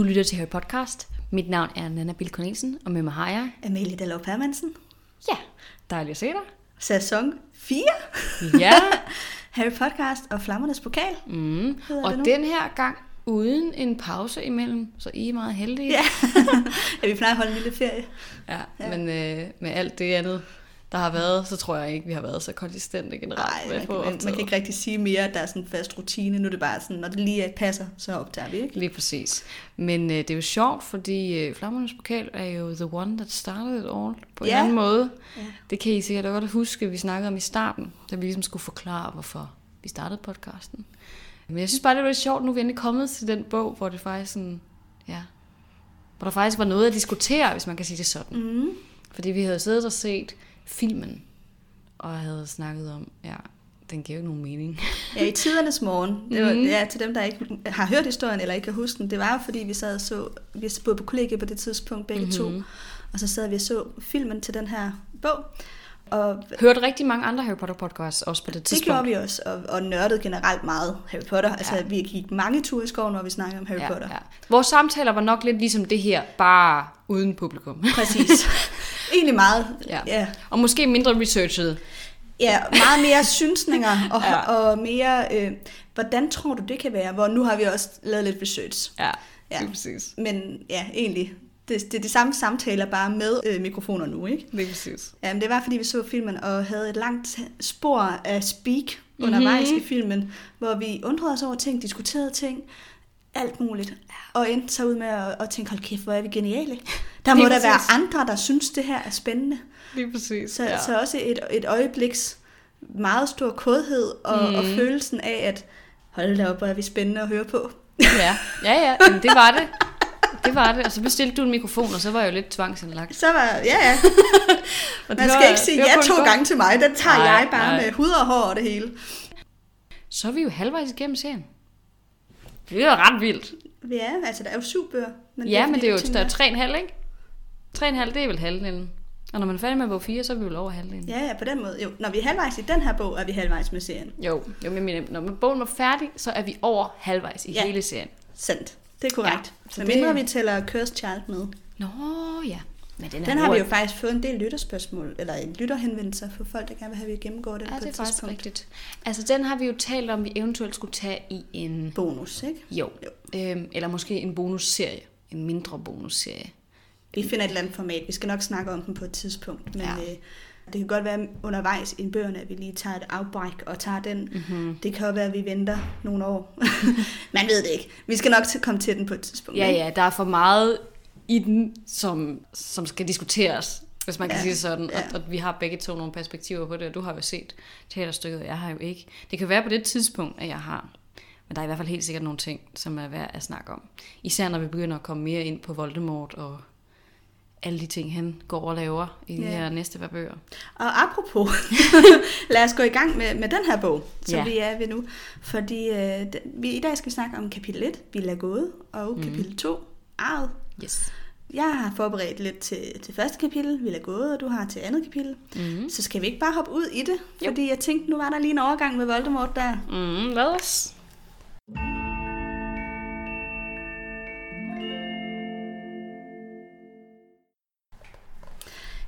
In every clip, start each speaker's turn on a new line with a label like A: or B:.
A: Du lytter til Harry Podcast. Mit navn er Nana Bill Cornelsen, og med mig har jeg...
B: Amelie Dallov Hermansen.
A: Ja, dejligt at se dig.
B: Sæson 4.
A: Ja.
B: Harry Podcast og Flammernes Pokal.
A: Mm. Og den her gang uden en pause imellem, så I er meget heldige.
B: Ja. ja, vi plejer at holde en lille ferie.
A: ja.
B: Ja.
A: Men øh, med alt det andet, der har været, så tror jeg ikke, vi har været så konsistente generelt.
B: Nej, man, kan- man, man kan ikke rigtig sige mere, at der er sådan en fast rutine. Nu er det bare sådan, når det lige passer, så optager vi, ikke?
A: Lige præcis. Men øh, det er jo sjovt, fordi øh, Flammernes Pokal er jo the one that started it all på en
B: Ja.
A: anden måde.
B: Ja.
A: Det kan I sikkert godt huske, vi snakkede om i starten, da vi ligesom skulle forklare, hvorfor vi startede podcasten. Men jeg synes bare, det var lidt sjovt, nu er vi endelig kommet til den bog, hvor det faktisk sådan, ja, hvor der faktisk var noget at diskutere, hvis man kan sige det sådan.
B: Mm.
A: Fordi vi havde siddet og set filmen, og havde snakket om, ja, den giver jo ikke nogen mening.
B: Ja, i tidernes morgen. Det, var, det er til dem, der ikke har hørt historien, eller ikke kan huske den. Det var jo, fordi vi sad og så, vi boede på kollegiet på det tidspunkt, begge mm-hmm. to.
A: Mhm.
B: Og så sad vi og så filmen til den her bog. Og
A: Hørte rigtig mange andre Harry Potter podcasts også på det
B: det
A: tidspunkt.
B: gjorde vi også, og, og nørdede generelt meget Harry Potter. Altså,
A: Ja.
B: vi gik mange ture i skoven, når vi snakkede om Harry Potter.
A: Ja, ja. Vores samtaler var nok lidt ligesom det her, bare uden publikum.
B: Præcis. Egentlig meget.
A: Ja.
B: ja.
A: Og måske mindre researchet.
B: Ja, meget mere synsninger, og,
A: Ja.
B: og mere, øh, hvordan tror du det kan være? Hvor nu har vi også lavet lidt research.
A: Ja,
B: Ja.
A: præcis.
B: Men ja, egentlig, det, det er de samme samtaler, bare med øh, mikrofoner nu, ikke?
A: Lige præcis.
B: Ja, men det var, fordi vi så filmen og havde et langt spor af speak undervejs
A: Mhm.
B: i filmen, hvor vi undrede os over ting, diskuterede ting, alt muligt. Og endte så ud med at, at tænke, hold kæft, hvor er vi geniale. Der må der være andre, der synes, det her er spændende.
A: Lige præcis.
B: Så, ja. så også et, et øjebliks meget stor kodhed og, mm. og følelsen af, at hold da op, hvor er vi spændende at høre på.
A: Ja, ja, ja. Jamen, det var det. Det var det. Og så bestilte du en mikrofon, og så var jeg jo lidt tvangsindlagt.
B: Så var, ja ja,
A: Og det
B: man
A: var-
B: skal ikke sige
A: var
B: ja to
A: godt.
B: gange til mig, den tager
A: Nej,
B: jeg bare
A: nej.
B: med hud og hår og det hele.
A: Så er vi jo halvvejs igennem serien. Det er jo ret vildt.
B: Ja, altså der er jo syv bøger. Men
A: ja, men
B: fordi,
A: det er jo der er tre og en halv, ikke? Tre og en halv, det er vel halvdelen. Og når man er færdig med bog 4, så er vi vel over halvdelen.
B: Ja, ja, på den måde. Jo, når vi er halvvejs i den her bog, er vi halvvejs med serien.
A: Jo, jo men mener, når bogen var færdig, så er vi over halvvejs i
B: Ja.
A: hele serien.
B: Sandt. Det er korrekt.
A: Ja, så det-
B: mindre vi tæller Cursed Child med.
A: Nå ja. Men den,
B: Den har vi jo faktisk fået en del lytterspørgsmål, eller en lytterhenvendelse for folk, der gerne vil have, at vi gennemgår den
A: Ja,
B: på
A: det er faktisk
B: tidspunkt.
A: rigtigt. Altså, den har vi jo talt om, vi eventuelt skulle tage i en...
B: Bonus, ikke?
A: Jo. Øhm, eller måske en bonusserie. En mindre bonusserie.
B: Vi finder et eller andet format. Vi skal nok snakke om den på et tidspunkt. Men
A: Ja.
B: øh, det kan godt være undervejs i bøgerne, at vi lige tager et outbreak og tager den.
A: Mm-hmm.
B: Det kan også være, at vi venter nogle år. Man ved det ikke. Vi skal nok komme til den på et tidspunkt.
A: Ja,
B: ikke?
A: ja, der er for meget i den, som, som skal diskuteres, hvis man kan
B: Ja,
A: sige det sådan.
B: ja.
A: Og, og vi har begge to nogle perspektiver på det, og du har jo set teaterstykket, og jeg har jo ikke. Det kan være på det tidspunkt, at jeg har. Men der er i hvert fald helt sikkert nogle ting, som er værd at snakke om. Især når vi begynder at komme mere ind på Voldemort og alle de ting, han går og laver i de
B: Ja.
A: her næste par bøger.
B: Og apropos, lad os gå i gang med, med den her bog, som
A: ja.
B: vi er ved nu. Fordi øh, vi, i dag skal vi snakke om kapitel 1, Villa Gåde, og mm. kapitel 2, Arvet.
A: Yes.
B: Jeg har forberedt lidt til, til første kapitel, Villa Gåde, og du har til andet kapitel.
A: Mm.
B: Så skal vi ikke bare hoppe ud i det?
A: Jo.
B: Fordi jeg tænkte, nu var der lige en overgang med Voldemort der.
A: Mm, lad os.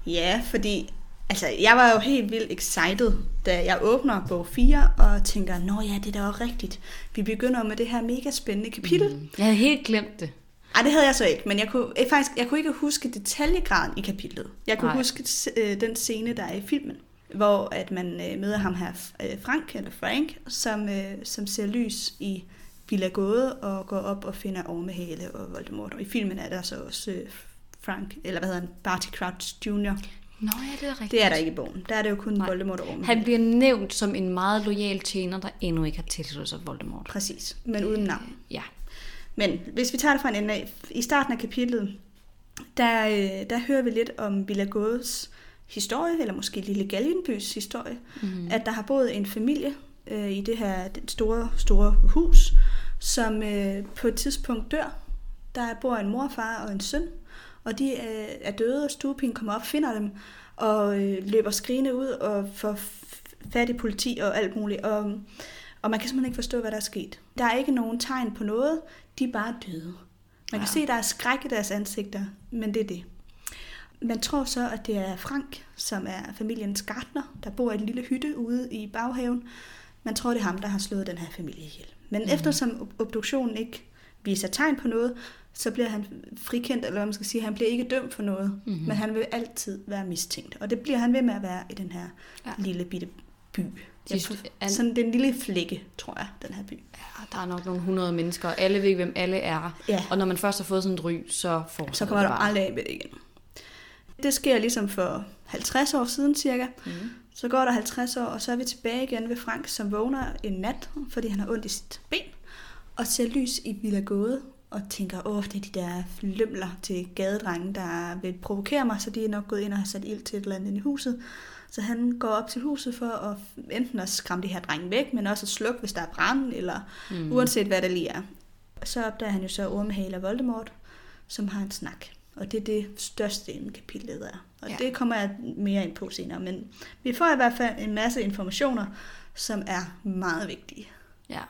B: Ja, fordi altså, jeg var jo helt vildt excited, da jeg åbner bog 4 og tænker, nå ja, det er da også rigtigt. Vi begynder med det her mega spændende kapitel. Mm.
A: Jeg havde helt glemt det.
B: Ej, det havde jeg så ikke, men jeg kunne, eh, faktisk, jeg kunne ikke huske detaljegraden i kapitlet. Jeg kunne
A: Nej.
B: Nej. huske øh, den scene, der er i filmen, hvor at man øh, møder ham her, øh, Frank, eller Frank, som, øh, som ser lys i Villa Gåde og går op og finder Ormehale og Voldemort. Og i filmen er der så også øh, Frank, eller hvad hedder han, Barty Crouch Jr.
A: Nå ja, det er rigtigt.
B: Det er der ikke i bogen. Der er det jo kun
A: Nej.
B: Nej. Voldemort og Ormehale.
A: Han bliver nævnt som en meget lojal tjener, der endnu ikke har tilsluttet sig Voldemort.
B: Præcis, men uden navn.
A: Ja.
B: Men hvis vi tager det fra en ende af, i starten af kapitlet, der, øh, der hører vi lidt om Villa Gådes historie, eller måske Lille Galgenbys historie,
A: Mm.
B: at der har boet en familie øh, i det her store, store hus, som øh, på et tidspunkt dør. Der bor en mor, far og en søn, og de øh, er døde, og stuepigen kommer op, finder dem, og øh, løber skrigende ud og får fat i politi og alt muligt. Og, og man kan simpelthen ikke forstå, hvad der er sket. Der er ikke nogen tegn på noget. De er bare døde. Man kan
A: Ja.
B: se, der er skræk i deres ansigter, men det er det. Man tror så, at det er Frank, som er familiens gartner, der bor i en lille hytte ude i baghaven. Man tror, det er ham, der har slået den her familie ihjel. Men mm. eftersom ob- obduktionen ikke viser tegn på noget, så bliver han frikendt, eller hvad man skal sige, han bliver ikke dømt for noget,
A: Mhm.
B: mm-hmm. men han vil altid være mistænkt. Og det bliver han ved med at være i den her
A: ja.
B: lille bitte by.
A: De
B: Jeg,
A: an-
B: sådan den lille flække, tror jeg, den her by.
A: Ja, der er nok nogle hundrede mennesker, og alle ved, hvem alle er.
B: Ja.
A: Og når man først har fået sådan et ry, så får
B: Så kommer du aldrig af med det igen. Det sker ligesom for 50 år siden cirka.
A: Mm.
B: Så går der 50 år, og så er vi tilbage igen ved Frank, som vågner en nat, fordi han har ondt i sit ben, og ser lys i Villa Gåde, og tænker, åh, det er de der lømler til gadedrenge, der vil provokere mig, så de er nok gået ind og har sat ild til et eller andet i huset. Så han går op til huset for at enten at skræmme de her drenge væk, men også at slukke, hvis der er brand, eller mm. uanset hvad der lige er. Så opdager han jo så Ormehale og Voldemort, som har en snak. Og det er det største inden kapitlet er. Og
A: ja.
B: det kommer jeg mere ind på senere. Men vi får i hvert fald en masse informationer, som er meget vigtige.
A: Ja.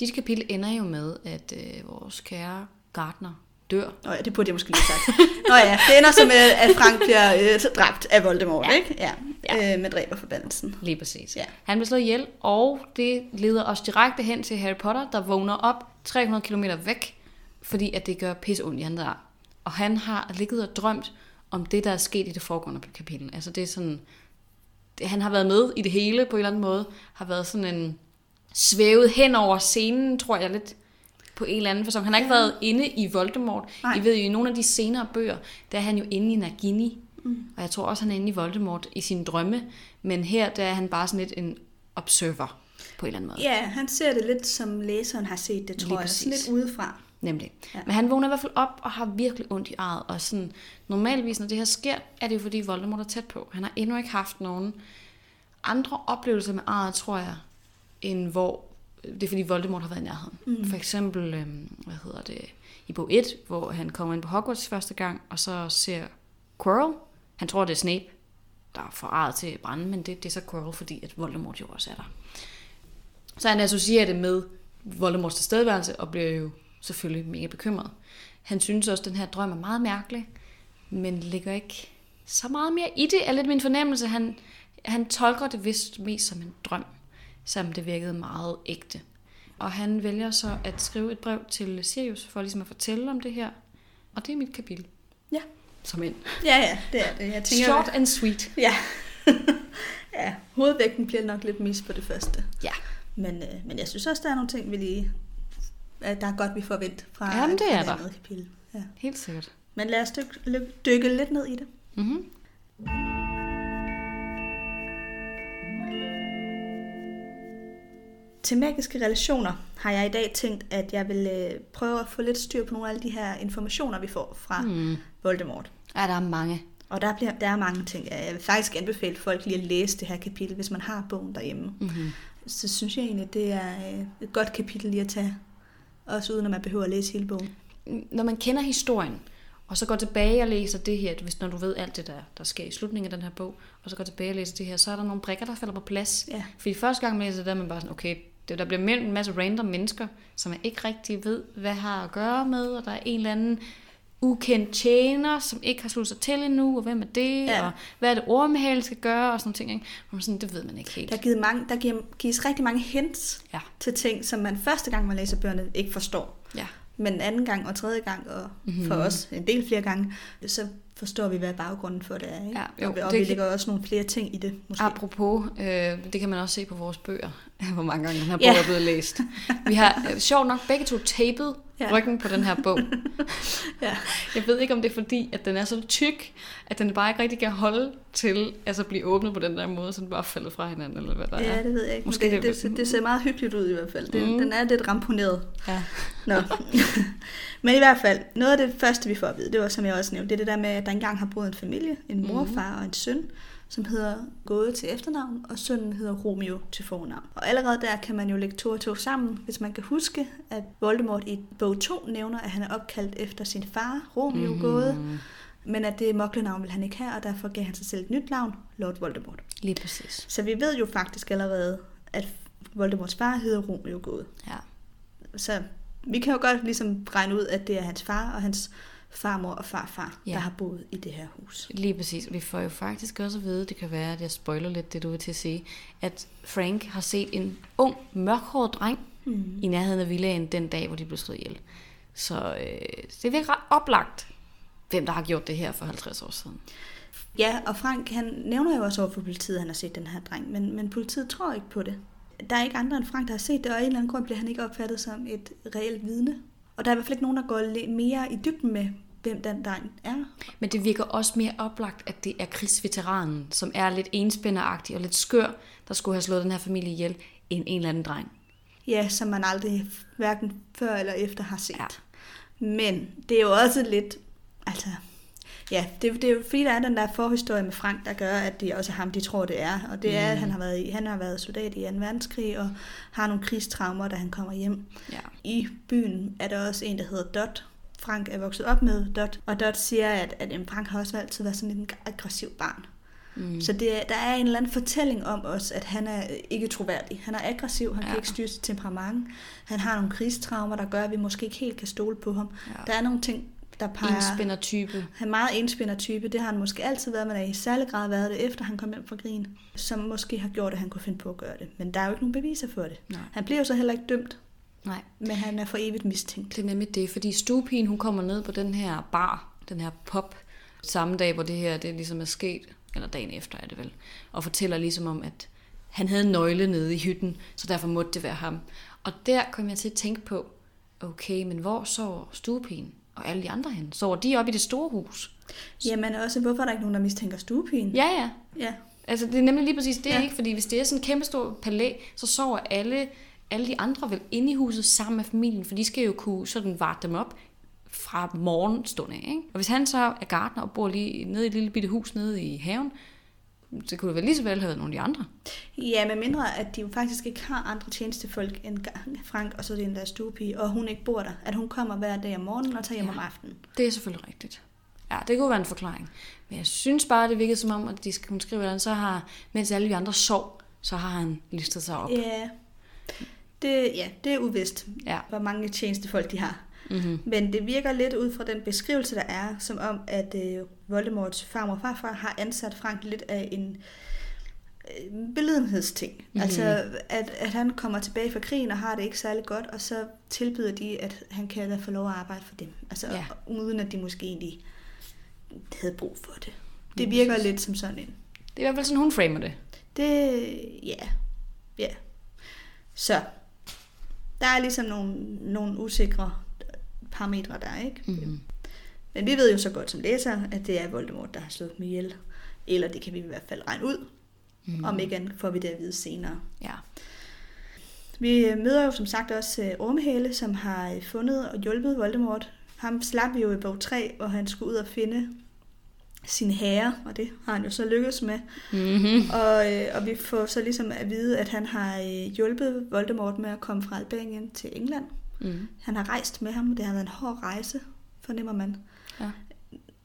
A: Dit kapitel ender jo med, at øh, vores kære Gardner dør.
B: Nå ja, det burde jeg måske lige sagt. Nå ja, det ender så med, at Frank bliver øh, dræbt af Voldemort,
A: Ja.
B: ikke? Ja,
A: Ja.
B: Øh, med dræberforbandelsen.
A: Lige præcis.
B: Ja.
A: Han bliver slået ihjel, og det leder os direkte hen til Harry Potter, der vågner op 300 km væk, fordi at det gør pisse ondt i han der. Og han har ligget og drømt om det, der er sket i det foregående kapitel. Altså det er sådan... Han har været med i det hele på en eller anden måde. Har været sådan en... Svævet hen over scenen, tror jeg lidt på en eller anden fasong. Han har ikke ja. været inde i Voldemort. Nej. I ved jo, i nogle af de senere bøger, der er han jo inde i Nagini. Mm. Og jeg tror også, han er inde i Voldemort i sine drømme. Men her, der er han bare sådan lidt en observer på en eller anden måde.
B: Ja, han ser det lidt som læseren har set det, tror
A: Lige
B: jeg. Sådan
A: præcis.
B: lidt udefra.
A: Nemlig. Ja. Men han vågner i hvert fald op og har virkelig ondt i ejet. Og sådan, normalvis, når det her sker, er det jo fordi Voldemort er tæt på. Han har endnu ikke haft nogen andre oplevelser med ejet, tror jeg, end hvor det er fordi Voldemort har været i nærheden. Mm. For eksempel, øhm, hvad hedder det, i bog 1, hvor han kommer ind på Hogwarts første gang, og så ser Quirrell. Han tror, det er Snape, der får ejet til branden, men det, det er så Quirrell, fordi at Voldemort jo også er der. Så han associerer det med Voldemorts tilstedeværelse, og bliver jo selvfølgelig mega bekymret. Han synes også, at den her drøm er meget mærkelig, men ligger ikke så meget mere i det, er lidt min fornemmelse. Han, han tolker det vist mest som en drøm, selvom det virkede meget ægte. Og han vælger så at skrive et brev til Sirius, for ligesom at fortælle om det her. Og det er mit kapitel.
B: Ja.
A: Som en.
B: Ja, ja, det er det. Jeg tænker,
A: Short and sweet.
B: Ja. ja, hovedvægten bliver nok lidt mis på det første.
A: Ja.
B: Men, øh, men jeg synes også, der er nogle ting, vi lige, der er godt, vi får vendt fra
A: Jamen, det er der.
B: andet kapitel. Ja.
A: Helt sikkert.
B: Men lad os dykke, dykke lidt ned i det.
A: Mm-hmm.
B: Til magiske relationer har jeg i dag tænkt, at jeg vil øh, prøve at få lidt styr på nogle af alle de her informationer, vi får fra
A: Mm.
B: Voldemort.
A: Ja, der er mange.
B: Og der, bliver, der er mange ting. Jeg vil faktisk anbefale folk lige at læse det her kapitel, hvis man har bogen derhjemme.
A: Mm-hmm.
B: Så synes jeg egentlig, det er øh, et godt kapitel lige at tage. Også uden at man behøver at læse hele bogen.
A: når man kender historien, og så går tilbage og læser det her, hvis når du ved alt det, der, der sker i slutningen af den her bog, og så går tilbage og læser det her, så er der nogle brikker, der falder på plads.
B: Ja.
A: Fordi første gang man læser det, der er man bare sådan, okay, det, der bliver meldt en masse random mennesker, som man ikke rigtig ved, hvad har at gøre med, og der er en eller anden ukendt tjener, som ikke har sluttet sig til endnu, og hvem er det, ja. Og hvad er det ormehale skal gøre, og sådan ting. Ikke? Man sådan, det ved man ikke helt.
B: Der, er givet mange, der giver, gives rigtig mange hints
A: Ja.
B: til ting, som man første gang, man læser bøgerne, ikke forstår.
A: Ja.
B: Men anden gang og tredje gang, og
A: Mhm.
B: mm-hmm. for os en del flere gange, så forstår vi, hvad baggrunden for det er. Ikke?
A: Ja, jo,
B: og, og
A: det
B: vi
A: kan-
B: lægger også nogle flere ting i det, måske.
A: Apropos, øh, det kan man også se på vores bøger, hvor mange gange den her bog
B: Ja.
A: er blevet læst. Vi har øh, sjovt nok begge to tapet
B: Ja.
A: ryggen på den her bog.
B: Ja.
A: Jeg ved ikke, om det er fordi, at den er så tyk, at den bare ikke rigtig kan holde til altså at blive åbnet på den der måde, så den bare falder fra hinanden, eller hvad der er.
B: Ja, det ved jeg ikke.
A: Måske
B: det,
A: det-
B: det, det ser meget hyggeligt ud i hvert fald. Det,
A: Mm.
B: mm. Den er lidt ramponeret.
A: Ja.
B: Nå. Men i hvert fald, noget af det første, vi får at vide, det var, som jeg også nævnte, det er det der med, at der engang har boet en familie, en mor,
A: Mhm.
B: far og en søn, som hedder Gåde til efternavn, og sønnen hedder Romeo til fornavn. Og allerede der kan man jo lægge to og to sammen, hvis man kan huske, at Voldemort i bog 2 nævner, at han er opkaldt efter sin far, Romeo mm. Gåde, men at det moklenavn vil han ikke have, og derfor gav han sig selv et nyt navn, Lord Voldemort.
A: lige præcis.
B: Så vi ved jo faktisk allerede, at Voldemorts far hedder Romeo Gåde.
A: Ja.
B: Så vi kan jo godt ligesom regne ud, at det er hans far og hans farmor og farfar,
A: Ja.
B: der har boet i det her hus.
A: Lige præcis. Vi får jo faktisk også at vide, det kan være, at jeg spoiler lidt det, du vil til at sige, at Frank har set en ung, mørkhåret dreng mm. i nærheden af villaen den dag, hvor de blev slået ihjel. Så øh, det virker ret oplagt, hvem der har gjort det her for 50 år siden.
B: Ja, og Frank, han nævner jo også over for politiet, at han har set den her dreng, men, men politiet tror ikke på det. Der er ikke andre end Frank, der har set det, og af en eller anden grund bliver han ikke opfattet som et reelt vidne. Og der er i hvert fald ikke nogen, der går lidt mere i dybden med, hvem den dreng er.
A: Men det virker også mere oplagt, at det er krigsveteranen, som er lidt enspænderagtig og lidt skør, der skulle have slået den her familie ihjel, end en eller anden dreng.
B: Ja, som man aldrig hverken før eller efter har set.
A: Ja.
B: Men det er jo også lidt, altså, ja, det, det er jo fordi, der er den der forhistorie med Frank, der gør, at det er også ham, de tror, det er. Og det er, at han har været, i, han har været soldat i 2. verdenskrig, og har nogle krigstraumer, da han kommer hjem.
A: Ja.
B: I byen er der også en, der hedder Dot. Frank er vokset op med Dot, og Dot siger, at, at Frank har også altid været sådan en aggressiv barn. Mm. Så det, er- der er en eller anden fortælling om os, at han er ikke troværdig. Han er aggressiv, han. Ja. kan ikke styre sit temperament. Han har nogle krigstraumer, der gør, at vi måske ikke helt kan stole på ham.
A: Ja.
B: Der er nogle ting, der peger...
A: Enspænder type.
B: Han er meget enspænder type. Det har han måske altid været, men er i særlig grad været det, efter han kom hjem fra krigen, som måske har gjort, at han kunne finde på at gøre det. Men der er jo ikke nogen beviser for det.
A: Nej.
B: Han bliver jo så heller ikke dømt,
A: Nej.
B: men han er for evigt mistænkt.
A: Det er nemlig det, fordi stuepigen, hun kommer ned på den her bar, den her pop, samme dag, hvor det her det ligesom er sket, eller dagen efter er det vel, og fortæller ligesom om, at han havde en nøgle nede i hytten, så derfor måtte det være ham. Og der kom jeg til at tænke på, okay, men hvor sover stuepigen og alle de andre hen? Sover de oppe i det store hus?
B: Jamen også, hvorfor er der ikke nogen, der mistænker stuepigen?
A: Ja, ja.
B: ja.
A: Altså, det er nemlig lige præcis det, ja. Ikke? Fordi hvis det er sådan en kæmpe stor palæ, så sover alle, alle de andre vel inde i huset sammen med familien, for de skal jo kunne sådan varte dem op fra morgenstund af, ikke? Og hvis han så er gartner og bor lige nede i et lille bitte hus nede i haven, så kunne det vel lige så vel have været nogle af de andre.
B: Ja, med mindre, at de faktisk ikke har andre tjenestefolk end Frank, og så er det en der stuepige, og hun ikke bor der. At hun kommer hver dag om morgenen og tager hjem
A: Ja.
B: om aftenen.
A: Det er selvfølgelig rigtigt. Ja, det kunne være en forklaring. Men jeg synes bare, det virkede som om, at de, hun skriver, at så har, mens alle de andre sov, så har han listet sig op.
B: Ja, det, ja, det er uvist,
A: Ja.
B: hvor mange tjenestefolk de har.
A: Mm-hmm.
B: Men det virker lidt ud fra den beskrivelse, der er, som om, at øh, Voldemorts farmor og farfar har ansat Frank lidt af en øh, belidenhedsting.
A: Mhm.
B: Mm-hmm. Altså, at, at han kommer tilbage fra krigen og har det ikke særlig godt, og så tilbyder de, at han kan da få lov at arbejde for dem. Altså,
A: Ja.
B: uden at de måske egentlig havde brug for det. Det virker
A: præcis.
B: lidt som sådan en.
A: Det er i hvert fald sådan, hun framer det.
B: Det, ja, ja. Så, der er ligesom nogle, nogle usikre parametre der, ikke?
A: Mm-hmm.
B: Men vi ved jo så godt som læser, at det er Voldemort, der har slået dem ihjel. Eller det kan vi i hvert fald regne ud.
A: Mm.
B: Mm. Om ikke andet får vi det at vide senere.
A: Ja.
B: Vi møder jo som sagt også øh, Ormehale, som har øh, fundet og hjulpet Voldemort. Ham slap vi jo i bog 3, hvor han skulle ud og finde sin herre, og det har han jo så lykkedes med.
A: Mm-hmm.
B: Og, øh, og vi får så ligesom at vide, at han har hjulpet Voldemort med at komme fra Albanien til England.
A: Mm.
B: Han har rejst med ham, det har været en hård rejse, fornemmer man.
A: Ja.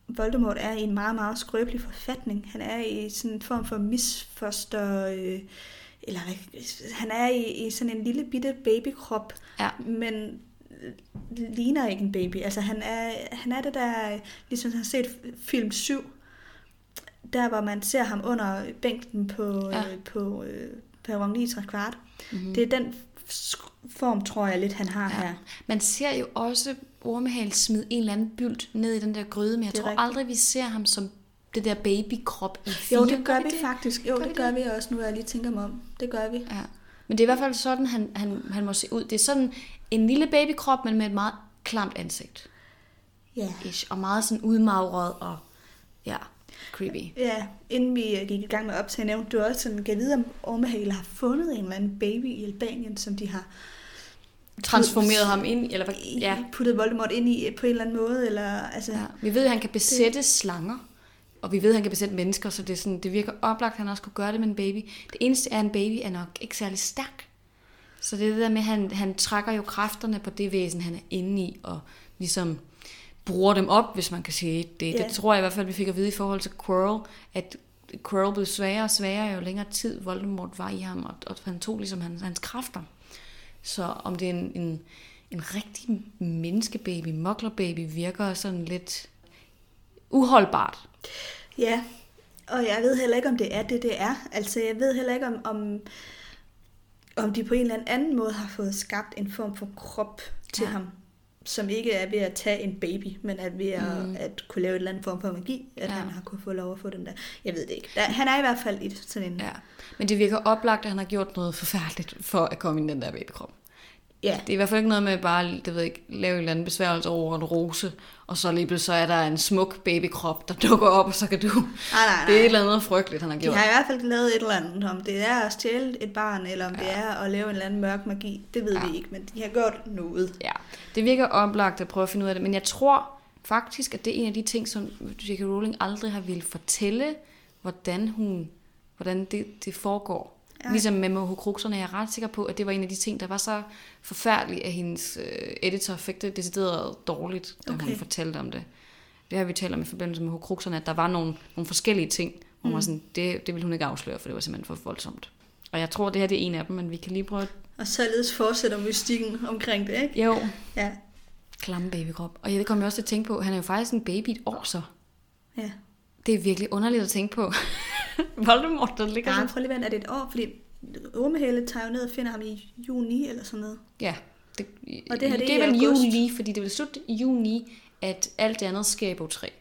B: Voldemort er i en meget, meget skrøbelig forfatning. Han er i sådan en form for misfoster... Øh, eller han er i, i sådan en lille bitte babykrop,
A: Ja.
B: men ligner ikke en baby. Altså han er, han er det der, ligesom han har set film 7, der hvor man ser ham under bænken på,
A: Ja.
B: øh, på øh, perron 9 kvart.
A: Mm-hmm.
B: Det er den form, tror jeg lidt, han har
A: Ja.
B: her.
A: Man ser jo også Ormehal smide en eller anden bylt ned i den der gryde, men jeg
B: Det
A: tror
B: rigtigt.
A: aldrig, vi ser ham som det der babykrop i
B: Jo,
A: fire.
B: det gør vi faktisk. Jo,
A: Gør
B: det
A: vi
B: gør
A: det?
B: vi også, nu jeg lige tænker mig om. Det gør vi.
A: Ja. Men det er i hvert fald sådan, han, han, han må se ud. Det er sådan en lille babykrop, men med et meget klamt ansigt.
B: Ja.
A: Ish, og meget sådan udmagret og ja, creepy.
B: Ja, inden vi øh, gik i gang med optagen, nævnte du også, sådan, kan vide, om Ormehale har fundet en eller anden baby i Albanien, som de har
A: Transformeret ham ind, eller hvad? Ja.
B: puttet Voldemort ind i på en eller anden måde. Eller, altså,
A: ja. Vi ved, at han kan besætte slanger, og vi ved, at han kan besætte mennesker, så det, er sådan, det virker oplagt, at han også kunne gøre det med en baby. Det eneste er, at en baby er nok ikke særlig stærk. Så det er det der med, at han, han trækker jo kræfterne på det væsen, han er inde i, og ligesom bruger dem op, hvis man kan sige det.
B: Ja.
A: Det tror jeg i hvert fald, vi fik at vide i forhold til Quirrell, at Quirrell blev sværere og sværere, jo længere tid Voldemort var i ham, og, og han tog ligesom hans, hans kræfter. Så om det er en, en, en rigtig menneskebaby, moklerbaby, virker sådan lidt uholdbart.
B: Ja, og jeg ved heller ikke, om det er det, det er. Altså, jeg ved heller ikke, om, om, om de på en eller anden måde har fået skabt en form for krop til
A: ja.
B: ham, som ikke er ved at tage en baby, men er ved at,
A: Mm.
B: at kunne lave et eller andet form for magi, at
A: Ja.
B: han har kunne få lov at få den der. Jeg ved det ikke. Der, han er i hvert fald i sådan en...
A: Ja. Men det virker oplagt, at han har gjort noget forfærdeligt for at komme ind i den der babykrop.
B: ja.
A: Det er i hvert fald ikke noget med bare, det ved jeg ikke, lave en eller anden besværgelse over en rose, og så lige så er der en smuk babykrop, der dukker op, og så kan du...
B: Nej, nej,
A: Det er et
B: nej.
A: eller andet frygteligt, han har
B: De
A: gjort.
B: har i hvert fald lavet et eller andet, om det er at stjæle et barn, eller om ja. det er at lave en eller anden mørk magi. Det ved
A: ja.
B: vi ikke, men de har gjort noget.
A: Ja, det virker oplagt at prøve at finde ud af det, men jeg tror faktisk, at det er en af de ting, som J.K. Rowling aldrig har ville fortælle, hvordan hun, hvordan det, det foregår. Ja. Ligesom med Mohokrukserne, jeg er ret sikker på, at det var en af de ting, der var så forfærdeligt, at hendes øh, editor fik det decideret dårligt, da okay. hun fortalte om det. Det har vi talt om i forbindelse med Mohokrukserne, at der var nogle, nogle forskellige ting, hvor mm. man sådan, det, det ville hun ikke afsløre, for det var simpelthen for voldsomt. Og jeg tror, det her det er en af dem, men vi kan lige prøve...
B: Og således fortsætter mystikken omkring det, ikke?
A: Jo,
B: Ja.
A: klamme babykrop. Og jeg kom jo også til at tænke på, han er jo faktisk en baby et år så.
B: ja.
A: Det er virkelig underligt at tænke på. Voldemort, der ligger sådan.
B: prøv lige at er det et år? Fordi Ormehale tager jo ned og finder ham i juni eller sådan noget.
A: Ja. Det,
B: Og det her, det
A: det
B: er
A: vel
B: august.
A: juli, fordi det er vel slut juni, at alt det andet sker i bog 3.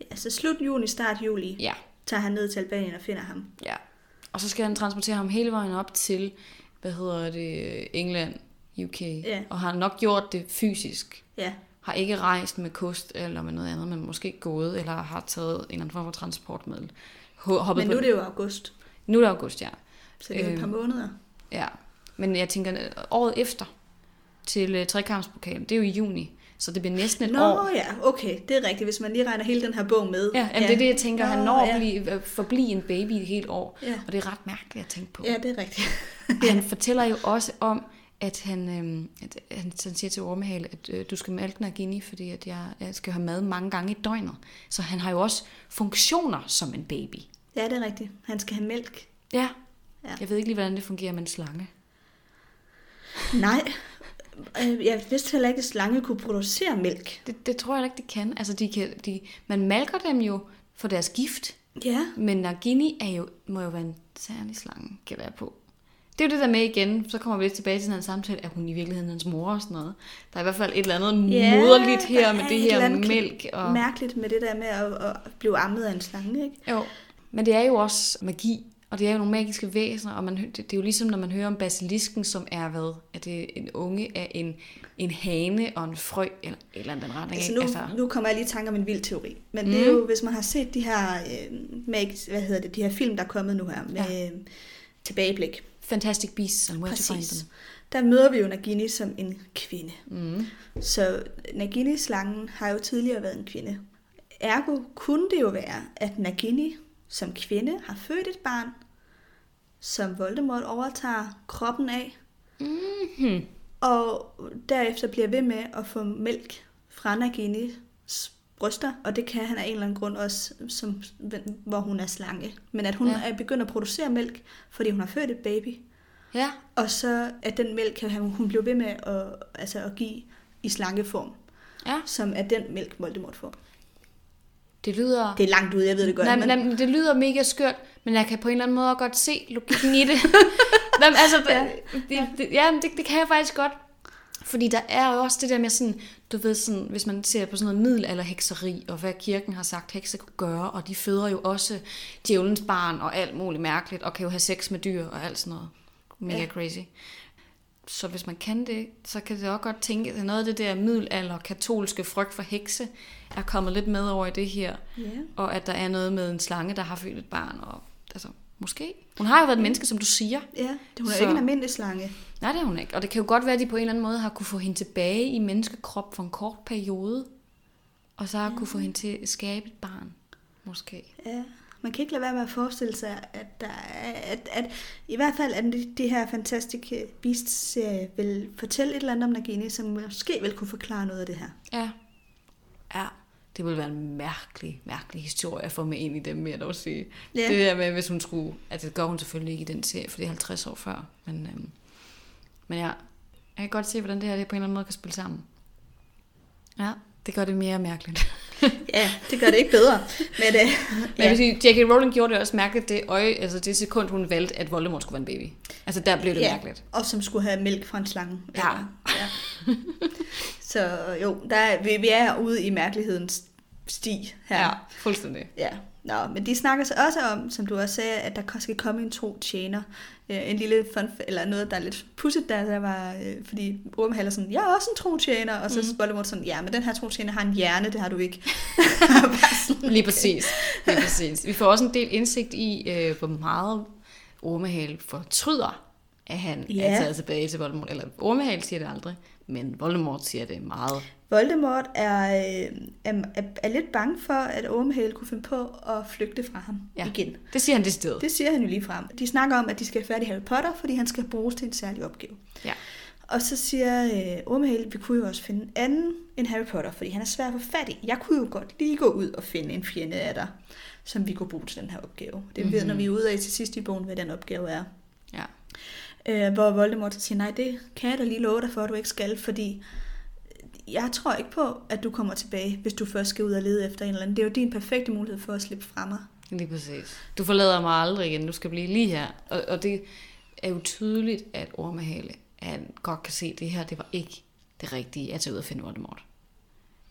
B: Ja, altså slut juni, start juli,
A: Ja,
B: tager han ned til Albanien og finder ham.
A: ja. Og så skal han transportere ham hele vejen op til, hvad hedder det, England, UK.
B: Ja.
A: Og har nok gjort det fysisk.
B: Ja,
A: Har ikke rejst med kost eller med noget andet, men måske gået, eller har taget en eller anden form for transportmiddel. Ho- Hoppet
B: men nu er det jo august,
A: nu er det august, ja.
B: så det er jo et par
A: Øhm,
B: måneder.
A: Ja, men jeg tænker, øh, året efter til uh, trekampspokalen, det er jo i juni, så det bliver næsten et
B: Nå
A: år.
B: ja, okay, det er rigtigt, hvis man lige regner hele den her bog med.
A: Ja, jamen, det er det, jeg tænker, han
B: Nå,
A: når at
B: ja.
A: blive, at forblive en baby et helt år,
B: Ja.
A: og det er ret mærkeligt at tænke på.
B: Ja, det er rigtigt.
A: Han fortæller jo også om, at han, øhm, at han, han siger til Ormehale, at øh, du skal mælke Nagini, fordi at jeg, jeg skal have mad mange gange i døgnet. Så han har jo også funktioner som en baby.
B: Ja, det er rigtigt. Han skal have mælk.
A: Ja.
B: Ja.
A: Jeg ved ikke lige, hvordan det fungerer med en slange.
B: Nej, øh, jeg vidste heller ikke, at slange kunne producere mælk.
A: Det, det tror jeg ikke, de kan. Altså, de kan de, man malker dem jo for deres gift,
B: Ja,
A: men Nagini er jo, må jo være en særlig slange, kan være på. Det er jo det der med igen, så kommer vi lidt tilbage til den samtale, er hun i virkeligheden hans mor og sådan noget. Der er i hvert fald et eller andet
B: Ja,
A: moderligt her med det
B: et
A: her mælk. Og...
B: mærkeligt med det der med at, at blive ammet af en slange, ikke?
A: Jo, men det er jo også magi, og det er jo nogle magiske væsener, og man, det, det er jo ligesom, når man hører om basilisken, som er hvad? Er det en unge af en, en hane og en frø, eller et eller andet den retning?
B: Altså nu, altså... nu kommer jeg lige i tanke om en vild teori. Men mm. det er jo, hvis man har set de her, øh, mag, hvad hedder det, de her film, der er kommet nu her, med ja. øh, tilbageblik.
A: Fantastic Beasts and Where to Find
B: Præcis.
A: Them.
B: Der møder vi jo Nagini som en kvinde.
A: Mm.
B: Så Nagini-slangen har jo tidligere været en kvinde. Ergo kunne det jo være, at Nagini som kvinde har født et barn, som Voldemort overtager kroppen af,
A: Mm-hmm.
B: og derefter bliver ved med at få mælk fra Naginis bryster, og det kan han af en eller anden grund også, som, hvor hun er slange. Men at hun
A: Ja.
B: er begyndt at producere mælk, fordi hun har født et baby,
A: Ja,
B: og så at den mælk kan hun blive ved med at, altså at give i slangeform,
A: ja.
B: som er den mælk, Voldemort får.
A: Det lyder...
B: Det er langt ud, jeg ved det godt.
A: Nej,
B: men,
A: men... det lyder mega skørt, men jeg kan på en eller anden måde godt se logikken i det. Jamen, altså,
B: Ja.
A: det, det, ja, det, det kan jeg faktisk godt. Fordi der er jo også det der med sådan, du ved sådan, hvis man ser på sådan noget middelalderhekseri, og hvad kirken har sagt, hekse kunne gøre, og de føder jo også djævelens barn og alt muligt mærkeligt, og kan jo have sex med dyr og alt sådan noget. Mega. Ja. crazy. Så hvis man kan det, så kan det også godt tænke, at noget af det der middelalder katolske frygt for hekse, er kommet lidt med over i det her.
B: ja.
A: Og at der er noget med en slange, der har født et barn. Og, altså, måske. Hun har jo været et menneske, som du siger.
B: ja, hun er
A: Så-
B: ikke en almindelig slange.
A: Nej, det er hun ikke. Og det kan jo godt være, at de på en eller anden måde har kunne få hende tilbage i menneskekrop for en kort periode. Og så har kunne få hende til at skabe et barn. Måske.
B: Ja. Man kan ikke lade være med at forestille sig, at, der er, at, at i hvert fald, at de, de her Fantastic Beasts-serie vil fortælle et eller andet om Nagini, som måske vil kunne forklare noget af det her.
A: Ja. Ja. Det ville være en mærkelig, mærkelig historie at få med ind i dem, vil jeg dog sige.
B: Ja.
A: Det der med, hvis hun skulle... Altså, det gør hun selvfølgelig ikke i den serie, for det er 50 år før. Men, øhm, men ja, Jeg kan godt se, hvordan det her det på en eller anden måde kan spille sammen. Ja, det gør det mere mærkeligt.
B: Ja, det gør det ikke bedre. Men, øh,
A: Men jeg vil sige, J.K. Rowling gjorde det også mærkeligt det, øje, altså det sekund, hun valgte, at Voldemort skulle være en baby. Altså der blev det
B: ja,
A: mærkeligt.
B: og som skulle have mælk fra en slange.
A: Ja.
B: ja. Så jo, der er, vi, vi er ude i mærkelighedens sti her.
A: Ja, fuldstændig.
B: Ja, Nå, men de snakker så også om, som du også sagde, at der skal komme en tro tjener. Øh, en lille fun, eller noget, der er lidt pudset, der, der var, øh, fordi Ormhaller sådan, jeg er også en tro tjener, og så mm. Voldemort sådan, ja, men den her tro tjener har en hjerne, det har du ikke.
A: Lige præcis. Lige præcis. Vi får også en del indsigt i, øh, hvor meget Ormehale fortryder, at han
B: Ja.
A: er taget tilbage til Voldemort. Eller Ormehale siger det aldrig, men Voldemort siger det meget.
B: Voldemort er, øh, er, er, er lidt bange for, at Ormhale kunne finde på at flygte fra ham
A: Ja.
B: igen.
A: Det siger han det sted.
B: Det siger han jo lige frem. De snakker om, at de skal have færdig Harry Potter, fordi han skal bruges til en særlig opgave.
A: Ja.
B: Og så siger øh, Ormehale, vi kunne jo også finde en anden end Harry Potter, fordi han er svær at få fat i. Jeg kunne jo godt lige gå ud og finde en fjende af dig, som vi kunne bruge til den her opgave. Det mm-hmm. ved, når vi er ude af til sidst i bogen, hvad den opgave er.
A: Ja.
B: Øh, hvor Voldemort siger, nej, det kan jeg da lige love dig for, at du ikke skal, fordi jeg tror ikke på, at du kommer tilbage, hvis du først skal ud og lede efter en eller anden. Det er jo din perfekte mulighed for at slippe fra mig.
A: Lige præcis. Du forlader mig aldrig igen, du skal blive lige her. Og, og det er jo tydeligt, at Ormehale, han godt kan se, at det her, det var ikke det rigtige at tage ud og finde Voldemort.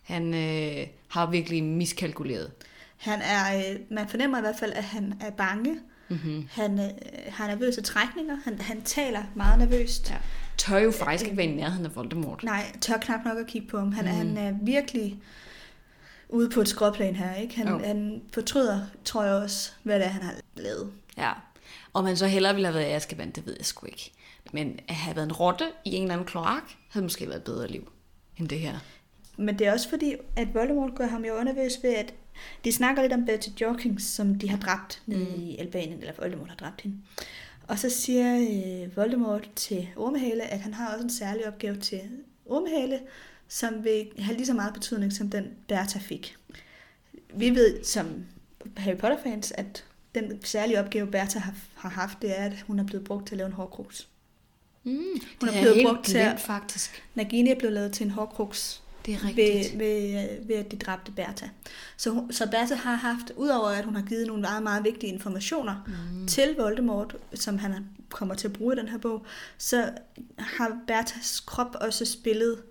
A: Han øh, har virkelig miskalkuleret.
B: Han er, øh, man fornemmer i hvert fald, at han er bange.
A: Mm-hmm.
B: Han øh, har nervøse trækninger. Han, han taler meget nervøst.
A: Ja. Tør jo faktisk ikke være i nærheden af Voldemort.
B: Nej, tør knap nok at kigge på ham. Han, mm. Han er virkelig ude på et skråplan her. Ikke? Han,
A: Jo.
B: han fortryder, tror jeg også, hvad det er, han har lavet.
A: Ja. Om han så hellere ville have været i Azkaban, det ved jeg sgu ikke. Men at have været en rotte i en eller anden kloak, havde måske været et bedre liv end det her.
B: Men det er også fordi, at Voldemort gør ham jo undervøs ved, at de snakker lidt om Betty Jorkins, som de har dræbt nede
A: Mm.
B: i Albanien, eller Voldemort har dræbt hende. Og så siger øh, Voldemort til Ormehale, at han har også en særlig opgave til Ormehale, som vil have lige så meget betydning, som den Bertha fik. Vi ved som Harry Potter-fans, at den særlige opgave, Bertha har, har haft, det er, at hun er blevet brugt til at lave en hårkruks.
A: Mm,
B: Hun
A: det
B: er
A: er
B: blevet brugt til at-
A: faktisk.
B: Nagini er blevet lavet til en hårkruks
A: Det er
B: ved,
A: rigtigt.
B: ved, øh, ved at de dræbte Bertha. Så, så Bertha har haft, udover at hun har givet nogle meget, meget vigtige informationer mm. til Voldemort, som han kommer til at bruge i den her bog, så har Berthas krop også spillet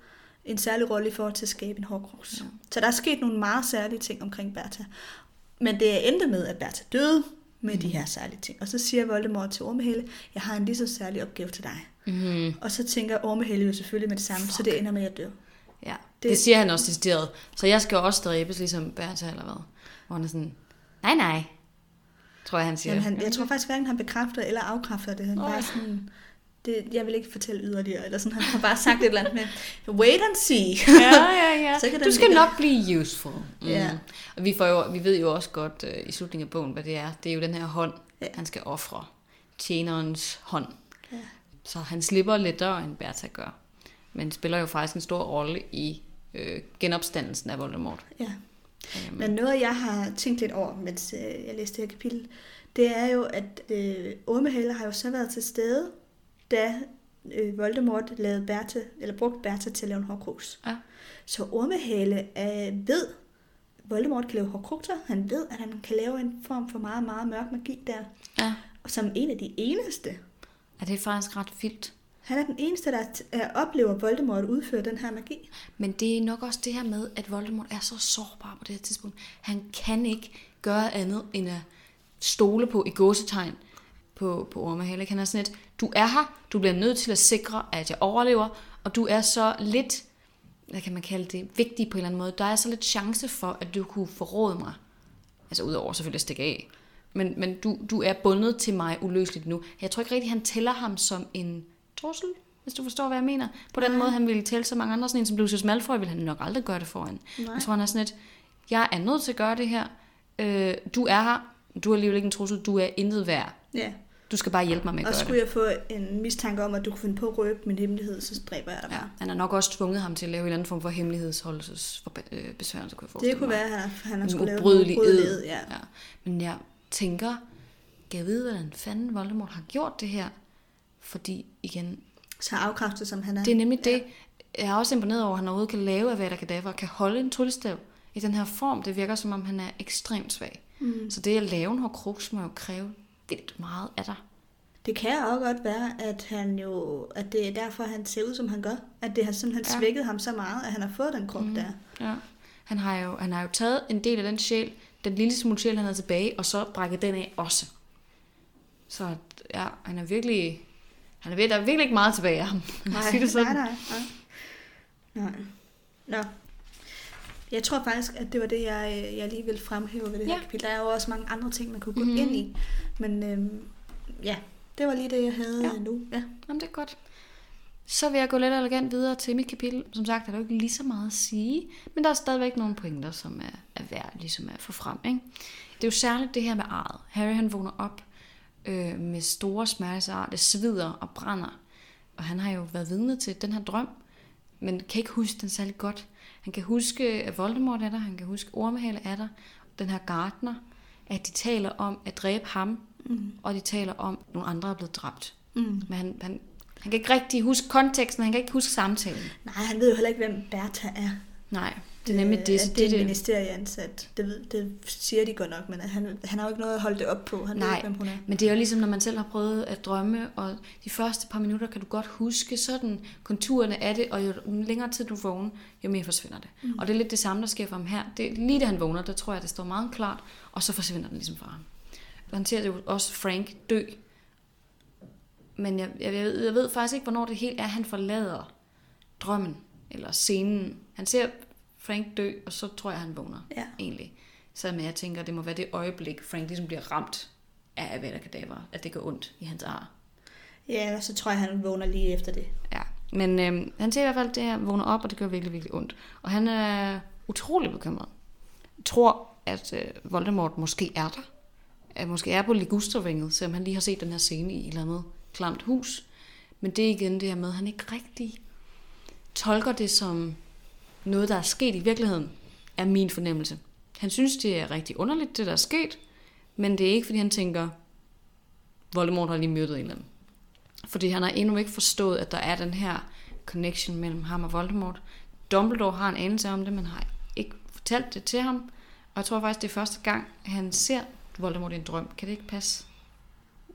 B: en særlig rolle i forhold til at skabe en hårkruks.
A: Ja.
B: Så der er sket nogle meget særlige ting omkring Bertha. Men det endte med, at Bertha døde med mm. de her særlige ting. Og så siger Voldemort til Ormehelle, jeg har en lige så særlig opgave til dig.
A: Mm,
B: Og så tænker Ormehelle jo selvfølgelig med det samme, Fuck. så det ender med at dø.
A: Ja. Det,
B: Det-
A: siger han også decideret. Så jeg skal også dræbes, ligesom Bertha eller hvad. Hvor han er sådan, nej nej, tror jeg han siger.
B: Jamen, han, jeg tror faktisk hverken han bekræfter eller afkræfter det. Han
A: Nå,
B: bare sådan, det, jeg vil ikke fortælle yderligere, eller sådan, han har bare sagt et eller andet med, wait and see.
A: ja, ja, ja.
B: Så kan
A: du skal
B: ligge-
A: nok blive useful. Mm.
B: Ja.
A: Og vi, får jo, vi ved jo også godt uh, i slutningen af bogen, hvad det er. Det er jo den her hånd,
B: Ja.
A: ja. han skal ofre. Tjenerens hånd.
B: Ja.
A: Så han slipper lettere, end Bertha gør. Men spiller jo faktisk en stor rolle i øh, genopstandelsen af Voldemort.
B: Ja.
A: Øhm,
B: Men noget, jeg har tænkt lidt over, mens øh, jeg læste det her kapitel, det er jo, at øh, Ormehale har jo så været til stede, da øh, Voldemort lavede Bertha, eller brugte Bertha til at lave en hårkruks.
A: Ja.
B: Så Ormehale øh, ved, Voldemort kan lave hårkrukser. Han ved, at han kan lave en form for meget, meget mørk magi der.
A: ja.
B: Og som en af de eneste
A: Er det faktisk ret vildt?
B: Han er den eneste, der er- øh, oplever Voldemort udføre den her magi.
A: Men det er nok også det her med, at Voldemort er så sårbar på det her tidspunkt. Han kan ikke gøre andet end at stole på i gåsetegn på, på Ormehale. Han er sådan et, du er her, du bliver nødt til at sikre, at jeg overlever, og du er så lidt, hvad kan man kalde det, vigtig på en eller anden måde. Der er så lidt chance for, at du kunne forråde mig. Altså udover selvfølgelig at stikke af. Men, men du, du er bundet til mig uløseligt nu. Jeg tror ikke rigtig, han tæller ham som en trussel, hvis du forstår, hvad jeg mener. På den
B: Nej.
A: måde, han ville tælle så mange andre. Sådan en som Lucius Malfoy ville han nok aldrig gøre det foran.
B: Nej.
A: Jeg tror, han er sådan et, jeg er nødt til at gøre det her. Øh, du er her. Du er alligevel ikke en trussel. Du er intet værd.
B: Ja.
A: Du skal bare hjælpe mig med at
B: Og
A: gøre
B: skulle
A: det.
B: jeg få en mistanke om, at du kunne finde på at røbe min hemmelighed, så dræber jeg dig
A: Ja,
B: bare.
A: han har nok også tvunget ham til at lave en eller anden form for hemmelighedsholdelsesbesværelse, kunne jeg forestille
B: Det kunne
A: mig.
B: være, at han, han har
A: En
B: skulle lave
A: ed.
B: ubrydelig ed, Ja.
A: Ja. Men jeg tænker, kan jeg vide, hvordan fanden Voldemort har gjort det her? Fordi igen,
B: Så afkræftet, som han er.
A: Det er nemlig det. Jeg er også imponeret over, at han overhovedet kan lave Avada Kedavra, og kan holde en tryllestav i den her form. Det virker, som om han er ekstremt svag. Mm. Så det at lave en hårkruks må jo kræve vildt meget af dig.
B: Det kan også godt være, at, han jo, at det er derfor, han ser ud, som han gør. At det har simpelthen
A: Ja.
B: ja. svækket ham så meget, at han har fået den krop mm. der.
A: Ja. Han har, jo, han har jo taget en del af den sjæl, den lille smule sjæl, han havde tilbage, og så brækket den af også. Så ja, han er virkelig... Han er, ved- der er virkelig ikke meget tilbage af ham. Nej, sige det sådan.
B: nej, nej, nej. Nej. Nå. Jeg tror faktisk, at det var det, jeg, øh, jeg lige ville fremhæve ved det
A: Ja.
B: her kapitel. Der er jo også mange andre ting, man kunne gå
A: Mhm.
B: mm-hmm. ind i. Men øhm, ja, det var lige det, jeg havde
A: Ja.
B: ja. nu. Ja.
A: Jamen, det er godt. Så vil jeg gå lidt elegant videre til mit kapitel. Som sagt er der jo ikke lige så meget at sige, men der er stadigvæk nogle pointer, som er, er værd ligesom at få frem. Ikke? Det er jo særligt det her med arret. Harry han vågner op øh, med store smertesar. Det svider og brænder. Og han har jo været vidne til den her drøm, men kan ikke huske den særlig godt. Han kan huske, at Voldemort er der, han kan huske, at Ormehale er der, den her Gardner, at de taler om at dræbe ham, mm. og de taler om, at nogle andre er blevet dræbt.
B: Mm.
A: Men han, han, han kan ikke rigtig huske konteksten, han kan ikke huske samtalen.
B: Nej, han ved jo heller ikke, hvem Bertha er.
A: Nej, det er nemlig det.
B: At
A: så
B: det er en
A: det, det.
B: ministerieansat. Det, ved, det siger de godt nok, men han, han har jo ikke noget at holde det op på. Han ved
A: Nej,
B: ikke, hvem hun er.
A: men det er jo ligesom, når man selv har prøvet at drømme, og de første par minutter kan du godt huske sådan konturerne af det, og jo længere tid du vågner, jo mere forsvinder det. Mm. Og det er lidt det samme, der sker for ham her. Det, lige da han vågner, der tror jeg, det står meget klart, og så forsvinder den ligesom fra ham. Og han ser jo også Frank dø. Men jeg, jeg, ved, jeg ved faktisk ikke, hvornår det helt er, han forlader drømmen, eller scenen. Han ser Frank dø, og så tror jeg, han vågner,
B: Ja.
A: egentlig. Så med, jeg tænker, det må være det øjeblik, Frank ligesom bliver ramt af Avada Kedavra, at det gør ondt i hans ar.
B: Ja, og så tror jeg, han vågner lige efter det.
A: Ja, men øhm, han ser i hvert fald, at det her vågner op, og det gør virkelig, virkelig ondt. Og han er utrolig bekymret. Tror, at øh, Voldemort måske er der. At måske er på Ligustervinget, selvom han lige har set den her scene i et eller andet klamt hus. Men det er igen det her med, at han ikke rigtig tolker det som noget, der er sket i virkeligheden, er min fornemmelse. Han synes, det er rigtig underligt, det der er sket, men det er ikke, fordi han tænker, Voldemort har lige myrdet en eller anden. Fordi han har endnu ikke forstået, at der er den her connection mellem ham og Voldemort. Dumbledore har en anelse om det, men har ikke fortalt det til ham. Og jeg tror faktisk, det er første gang, han ser Voldemort i en drøm. Kan det ikke passe?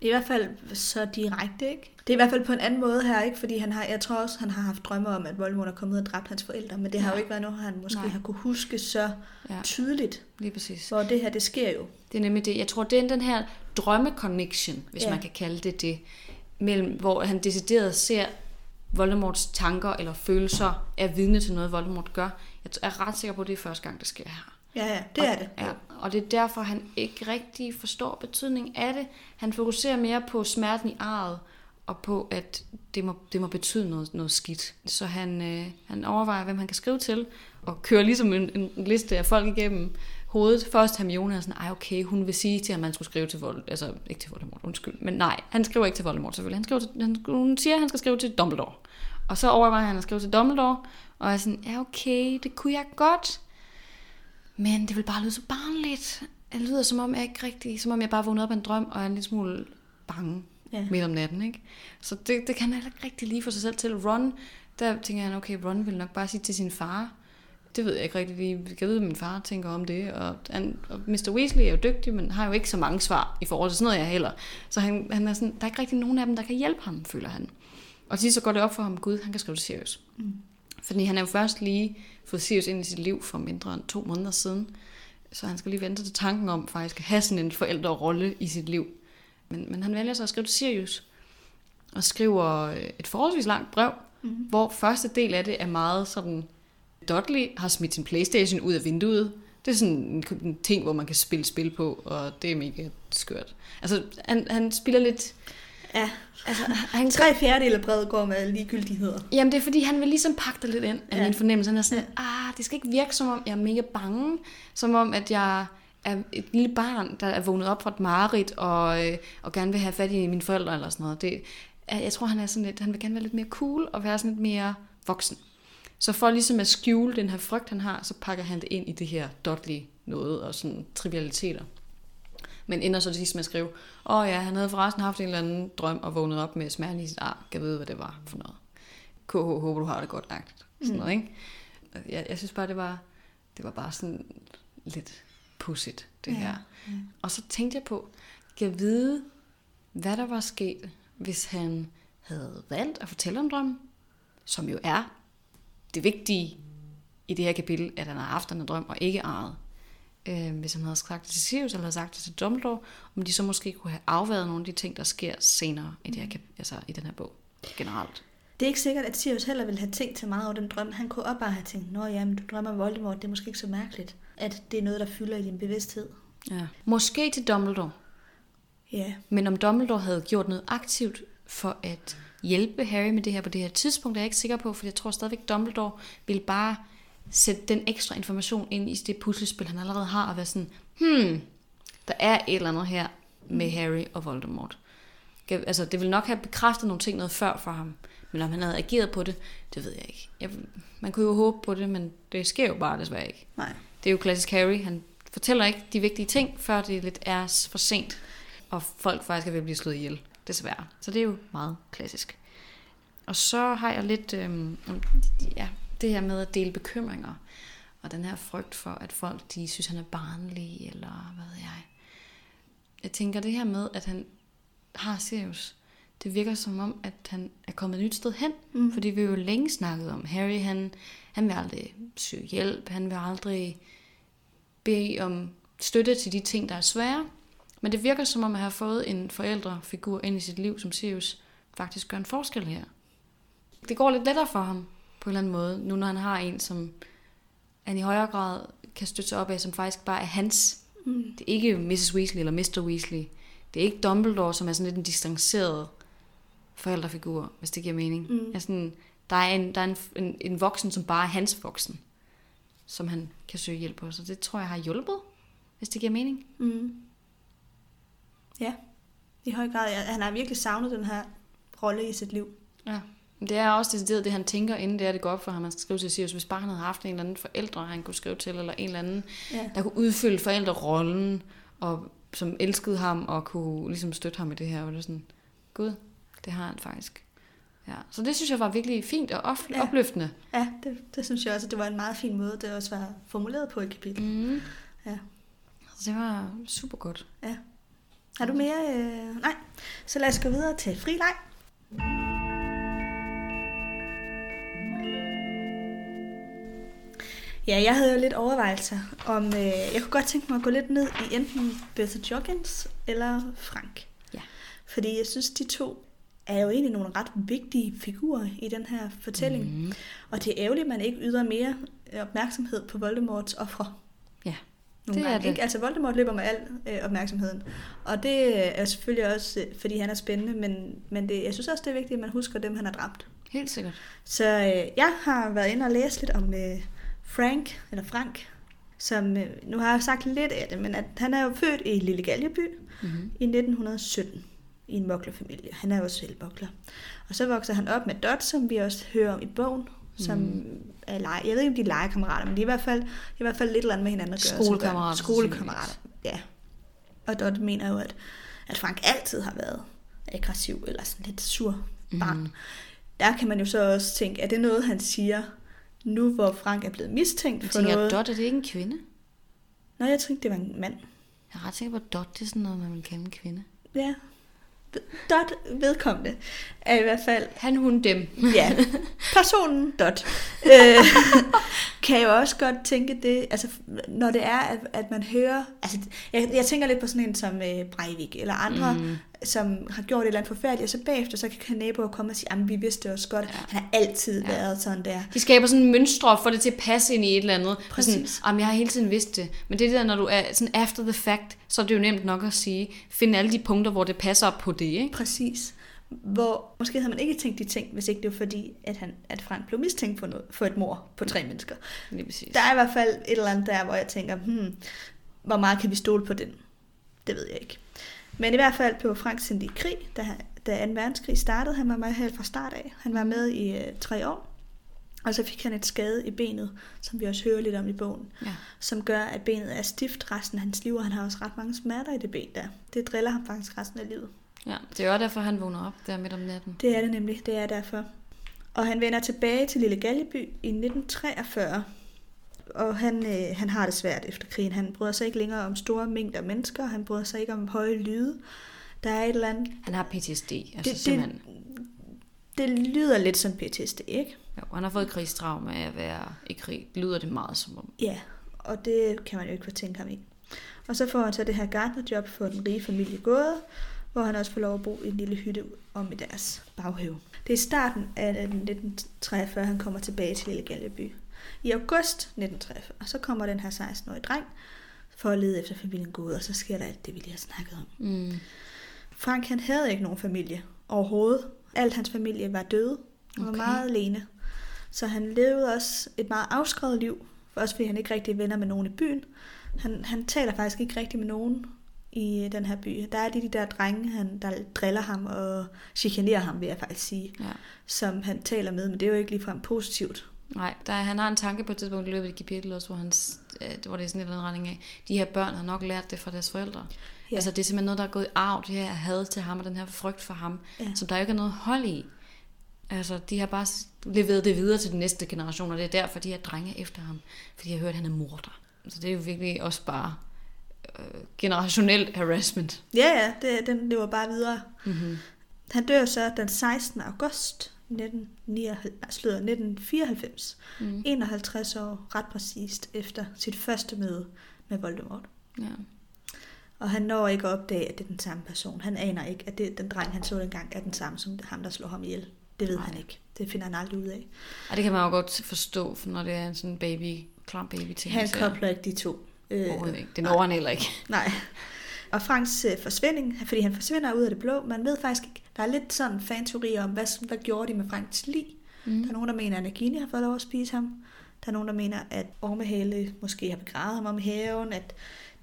B: I hvert fald så direkte, ikke? Det er i hvert fald på en anden måde her, ikke? Fordi han har, jeg tror også, han har haft drømme om, at Voldemort er kommet og dræbt hans forældre, men det har
A: Ja.
B: jo ikke været noget, han måske
A: Nej.
B: har kunne huske så
A: Ja,
B: tydeligt,
A: lige præcis.
B: hvor det her, det sker jo.
A: Det er nemlig det. Jeg tror, det er den her drømme-connection, hvis
B: Ja.
A: man kan kalde det det, mellem, hvor han decideret ser Voldemorts tanker eller følelser er vidne til noget, Voldemort gør. Jeg er ret sikker på, at det er første gang, det sker her.
B: Ja, ja, det er det.
A: Ja, og det er derfor, han ikke rigtig forstår betydningen af det. Han fokuserer mere på smerten i arret, og på, at det må, det må betyde noget, noget skidt. Så han, øh, han overvejer, hvem han kan skrive til, og kører ligesom en, en liste af folk igennem hovedet. Først Hermione er sådan, ej okay, hun vil sige til ham, at han skulle skrive til Vold, altså ikke til Voldemort, undskyld, men nej, han skriver ikke til Voldemort selvfølgelig. Han, skriver til, han, hun siger, at han skal skrive til Dumbledore. Og så overvejer han at skrive til Dumbledore, og er sådan, ja okay, det kunne jeg godt, men det vil bare lyde så barnligt. Det lyder som om jeg ikke rigtig, som om jeg bare vågnede op af en drøm, og er en lille smule bange
B: Ja.
A: midt om natten, ikke? Så det, det kan han heller ikke rigtig lige få sig selv til. Ron, der tænker han, okay, Ron vil nok bare sige til sin far, det ved jeg ikke rigtig lige, jeg vide, hvad min far tænker om det, og, han, og Mr. Weasley er jo dygtig, men har jo ikke så mange svar i forhold til sådan noget, jeg heller. Så han, han er sådan, der er ikke rigtig nogen af dem, der kan hjælpe ham, føler han. Og til sidst så går det op for ham, Gud, han kan skrive til Sirius. Mm. Fordi han er jo først lige fået Sirius ind i sit liv for mindre end to måneder siden, så han skal lige vente til tanken om faktisk at have sådan en forældrerolle i sit liv. Men, men han vælger så at skrive til Sirius, og skriver øh, et forholdsvis langt brev, mm-hmm. hvor første del af det er meget sådan, Dudley har smidt sin Playstation ud af vinduet. Det er sådan en, en ting, hvor man kan spille spil på, og det er mega skørt. Altså, han, han spiller lidt...
B: Ja,
A: Altså, han,
B: tre fjerdedele af brevet går med ligegyldigheder.
A: Jamen, det er fordi, han vil ligesom pakke det lidt ind af
B: Ja.
A: min fornemmelse. Han er sådan, ah, det skal ikke virke som om, jeg er mega bange. Som om, at jeg er et lille barn, der er vågnet op fra et mareridt, og, øh, og gerne vil have fat i mine forældre eller sådan noget. Det, jeg tror, han er sådan lidt, han vil gerne være lidt mere cool, og være sådan lidt mere voksen. Så for ligesom at skjule den her frygt, han har, så pakker han det ind i det her Dudley noget, og sådan trivialiteter. Men ender så til sidst med at skrive, åh oh, ja, han havde forresten haft en eller anden drøm og vågnet op med smerten i sit arm. Kan vide, hvad det var for noget. KH, håber du har det godt lagt. Sådan
B: Mm.
A: noget, ikke? Jeg, jeg synes bare, det var, det var bare sådan lidt pudsigt, det
B: Ja,
A: her.
B: ja.
A: Og så tænkte jeg på, kan jeg vide, hvad der var sket, hvis han havde valgt at fortælle om drømmen, som jo er det vigtige i det her kapitel, at han har haft en drøm og ikke ejet. Øh, hvis han havde sagt det til Sirius, eller havde sagt det til Dumbledore, om de så måske kunne have afværet nogle af de ting, der sker senere i, det her, kap- altså i den her bog generelt.
B: Det er ikke sikkert, at Sirius heller ville have tænkt så meget over den drøm. Han kunne også bare have tænkt, nå jamen, du drømmer Voldemort, det er måske ikke så mærkeligt, at det er noget, der fylder i din bevidsthed.
A: Ja. Måske til Dumbledore,
B: Ja,
A: Men om Dumbledore havde gjort noget aktivt for at hjælpe Harry med det her på det her tidspunkt, er jeg ikke sikker på, for jeg tror stadigvæk, Dumbledore vil bare sætte den ekstra information ind i det puslespil, han allerede har, og være sådan, hmm, der er et eller andet her med Harry og Voldemort. Altså, det vil nok have bekræftet nogle ting noget før for ham, men om han havde ageret på det, det ved jeg ikke. Jeg, man kunne jo håbe på det, men det sker jo bare desværre ikke.
B: nej.
A: Det er jo klassisk Harry. Han fortæller ikke de vigtige ting, før det lidt er for sent, og folk faktisk er ved at blive slået ihjel, desværre. Så det er jo meget klassisk. Og så har jeg lidt øhm, ja, det her med at dele bekymringer, og den her frygt for, at folk de synes, han er barnlig, eller hvad ved jeg. Jeg tænker det her med, at han har Sirius, det virker som om, at han er kommet et nyt sted hen. Mm. Fordi vi jo længe snakket om, Harry han, han vil aldrig søge hjælp, han vil aldrig bede om støtte til de ting, der er svære. Men det virker som om, at have fået en forældrefigur ind i sit liv, som Sirius faktisk gør en forskel her. Det går lidt lettere for ham, på en eller anden måde, nu når han har en, som han i højere grad kan støtte sig op af, som faktisk bare er hans.
B: Mm.
A: Det er ikke Mrs. Weasley eller Mr. Weasley. Det er ikke Dumbledore, som er sådan lidt en distanceret forældrefigur, hvis det giver mening.
B: Mm.
A: Altså, der er, en, der er en, en, en voksen, som bare er hans voksen, som han kan søge hjælp på. Så det tror jeg har hjulpet, hvis det giver mening.
B: Mm. Ja, i høj grad. Han har virkelig savnet den her rolle i sit liv.
A: Ja. Det er også decideret det, han tænker, inden det er, det går op for ham. Han skal skrive til Sirius, hvis bare han havde haft en eller anden forældre, han kunne skrive til, eller en eller anden,
B: Ja.
A: der kunne udfylde forældrerollen, og som elskede ham, og kunne ligesom støtte ham i det her. Og det er sådan, gud, det har han faktisk. Ja. Så det synes jeg var virkelig fint og op-
B: Ja.
A: opløftende.
B: Ja, det, det synes jeg også, det var en meget fin måde, det også var formuleret på i kapitel.
A: Mm.
B: Ja.
A: Så det var super godt.
B: Ja. Har du mere? Øh... Nej. Så lad os gå videre til fri Ja, jeg havde jo lidt overvejelser om, øh, jeg kunne godt tænke mig at gå lidt ned i enten Bertha Joggins eller Frank.
A: Ja.
B: Fordi jeg synes, de to er jo egentlig nogle ret vigtige figurer i den her fortælling.
A: Mm.
B: Og det er ærgerligt, at man ikke yder mere øh, opmærksomhed på Voldemorts ofre.
A: Ja,
B: Nogle
A: det er
B: gange,
A: det.
B: Ikke? Altså Voldemort løber med al øh, opmærksomheden. Og det er selvfølgelig også, øh, fordi han er spændende, men, men det, jeg synes også, det er vigtigt, at man husker dem, han har dræbt.
A: Helt sikkert.
B: Så øh, jeg har været inde og læse lidt om øh, Frank, eller Frank, som, øh, nu har jeg sagt lidt af det, men at han er jo født i Lille Galjeby
A: Mm-hmm.
B: i 1917 i en moklerfamilie. Han er jo selv mokler. Og så vokser han op med Dot, som vi også hører om i bogen, som
A: Mm.
B: er lege. Jeg ved ikke, om de er legekammerater, men de er i hvert fald, de er i hvert fald lidt eller andet med hinanden at gøre.
A: Skolekammerater,
B: Skolekammerater, ja. Og Dot mener jo, at, at Frank altid har været aggressiv eller sådan lidt sur barn. Mm. Der kan man jo så også tænke, er det noget, han siger nu, hvor Frank er blevet mistænkt
A: Jeg
B: for
A: tænker,
B: noget?
A: Dot, er det ikke en kvinde?
B: Nå, jeg tænkte, det var en mand.
A: Jeg er ret sikker på, at Dot, det er sådan noget, man vil kalde en kvinde.
B: Ja. Dot vedkommende er i hvert fald
A: Han, hun, dem.
B: Ja, personen dot. Øh, kan jo også godt tænke det, altså når det er, at, at man hører, altså jeg, jeg tænker lidt på sådan en som øh, Breivik eller andre, mm. Som har gjort et eller andet forfærdeligt, og så bagefter så kan naboer komme og sige, at vi vidste også godt, ja. han har altid ja. været sådan der.
A: De skaber sådan mønstre for det til at passe ind i et eller andet. Og
B: Præcis.
A: Sådan, Jamen, jeg har hele tiden vidst det. Men det er det der, når du er sådan after the fact, så er det jo nemt nok at sige, finde alle de punkter, hvor det passer op på det, ikke?
B: Præcis. Hvor måske havde man ikke tænkt de ting, hvis ikke det var fordi, at, han, at Frank blev mistænkt for, noget, for et mor på tre mennesker.
A: Lige præcis.
B: Der er i hvert fald et eller andet der, hvor jeg tænker, hmm, hvor meget kan vi stole på den? Det ved jeg ikke. Men i hvert fald blev Frank sendt i krig, da, da 2. verdenskrig startede. Han var med helt fra start af. Han var med i øh, tre år. Og så fik han et skade i benet, som vi også hører lidt om i bogen,
A: Ja.
B: som gør, at benet er stift resten af hans liv, og han har også ret mange smerter i det ben der. Det driller ham faktisk resten af livet.
A: ja. Det er jo derfor, han vågner op der midt om natten.
B: Det er det nemlig, det er derfor. Og han vender tilbage til Lille Galjeby i 1943, og han, øh, han har det svært efter krigen. Han bryder sig ikke længere om store mængder mennesker, han bryder sig ikke om høje lyde. Der er et eller andet...
A: Han har PTSD, altså
B: Det-
A: det,
B: det-
A: simpelthen.
B: Det lyder lidt som PTSD, ikke?
A: Jo, han har fået krigstraume af at være i krig. Det lyder det meget som om.
B: Ja, og det kan man jo ikke fortænke ham i. Og så får han så det her gartnerjob for den rige familie Gåde, hvor han også får lov at bo i en lille hytte om i deres baghave. Det er starten af 1943, han kommer tilbage til Lille Galjeby. I august 1943, så kommer den her 16-årige dreng for at lede efter familien Gåde, og så sker der alt det, vi lige har snakket om.
A: Mm.
B: Frank han havde ikke nogen familie overhovedet. Alt hans familie var døde. Han var
A: Okay.
B: meget alene. Så han levede også et meget afskrevet liv. Også fordi han ikke rigtig er venner med nogen i byen. Han, han taler faktisk ikke rigtig med nogen i den her by. Der er de, de der drenge, han, der driller ham og chikanerer ham, vil jeg faktisk sige,
A: Ja.
B: som han taler med, men det er jo ikke ligefrem positivt.
A: Nej, der, er- han har en tanke på et tidspunkt i løbet af kapitel også, hvor, han, hvor det er sådan en eller anden retning af, de her børn har nok lært det fra deres forældre.
B: Ja.
A: Altså det er simpelthen noget, der er gået i arv, det her had til ham og den her frygt for ham,
B: Ja.
A: som der jo ikke er noget hold i. Altså de har bare leveret det videre til den næste generation, og det er derfor, de her drenge er efter ham, fordi de har hørt, at han er morder. Så det er jo virkelig også bare øh, generationelt harassment.
B: Ja, ja, det, den lever bare videre.
A: Mm-hmm.
B: Han dør så den 16. august 1999, sludder, 1994.
A: Mm.
B: 51 år ret præcist efter sit første møde med Voldemort.
A: Ja.
B: Og han når ikke at opdage, at det er den samme person. Han aner ikke, at det, den dreng, han så dengang, er den samme som ham, der slår ham ihjel. Det ved
A: Nej.
B: han ikke. Det finder han aldrig ud af.
A: Og det kan man jo godt forstå, for når det er en sådan baby, klam baby ting.
B: Han kobler ikke de to. Øh,
A: ikke. Det når han heller ikke.
B: Nej. Og Franks øh, forsvinding, fordi han forsvinder ud af det blå, man ved faktisk ikke, der er lidt sådan fan-teorier om, hvad, hvad gjorde de med Franks lig?
A: Mm.
B: Der er nogen, der mener, at Nagini har fået lov at spise ham. Der er nogen, der mener, at Ormehale måske har begravet ham om haven, at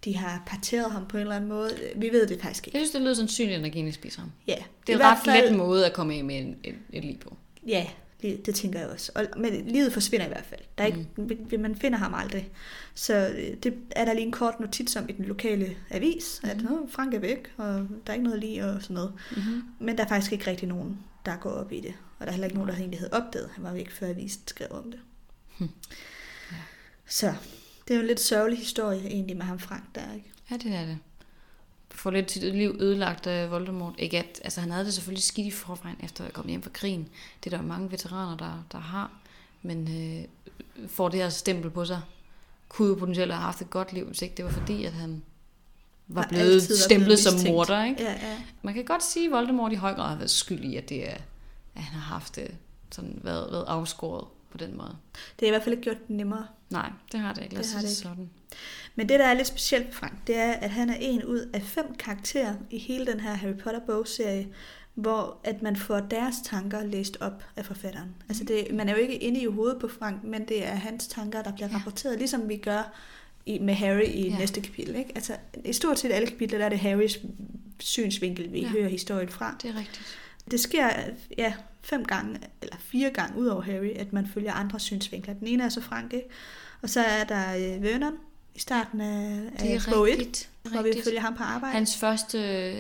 B: de har parteret ham på en eller anden måde. Vi ved det faktisk ikke.
A: Jeg synes, det lyder sandsynligt, at Nagini spiser ham.
B: Ja,
A: Det er en ret
B: fald-
A: let måde at komme af med en, et, et liv på.
B: Ja, det, tænker jeg også. Og, men livet forsvinder i hvert fald. Der er ikke, mm. Man finder ham aldrig. Så øh, det er der lige en kort notits om i den lokale avis, at
A: Mhm.
B: Nå, Frank er væk, og der er ikke noget lige og sådan noget.
A: Mm-hmm.
B: Men der er faktisk ikke rigtig nogen, der går op i det. Og der er heller ikke nogen, der egentlig havde opdaget, at han var væk, før avisen skrev om det.
A: Hm.
B: Så det er jo en lidt sørgelig historie egentlig med ham Frank der, ikke?
A: Ja, det er det. Får lidt sit liv ødelagt af Voldemort. Ikke at, altså han havde det selvfølgelig skidt i forvejen efter at komme hjem fra krigen. Det er der mange veteraner, der, der har. Men øh, får det her stempel på sig. Kunne jo potentielt have haft et godt liv, hvis ikke det var fordi, at han var
B: Var
A: blevet
B: var
A: stemplet
B: blevet
A: som morder. Ikke?
B: Ja, ja.
A: Man kan godt sige, at Voldemort i høj grad har været skyld i, at, det er, at han har haft det, sådan, været, været afskåret på den måde.
B: Det har i hvert fald ikke gjort det nemmere.
A: Nej, det har det ikke. Lad os
B: Det
A: det sådan.
B: Men det, der er lidt specielt ved Frank, det er, at han er en ud af fem karakterer i hele den her Harry Potter-bogserie, hvor at man får deres tanker læst op af forfatteren. Altså det, man er jo ikke inde i hovedet på Frank, men det er hans tanker, der bliver
A: Ja.
B: rapporteret, ligesom vi gør i, med Harry i
A: Ja.
B: næste kapitel. Ikke? Altså, I stort set alle kapitler, der er det Harrys synsvinkel, vi
A: ja.
B: hører historien fra.
A: Det er rigtigt.
B: Det sker ja, fem gange, eller fire gange ud over Harry, at man følger andre synsvinkler. Den ene er så Frank, ikke? Og så er der øh, Vernon i starten af, af bog 1,
A: rigtigt. Det er
B: hvor vi følger ham på arbejde.
A: Hans første,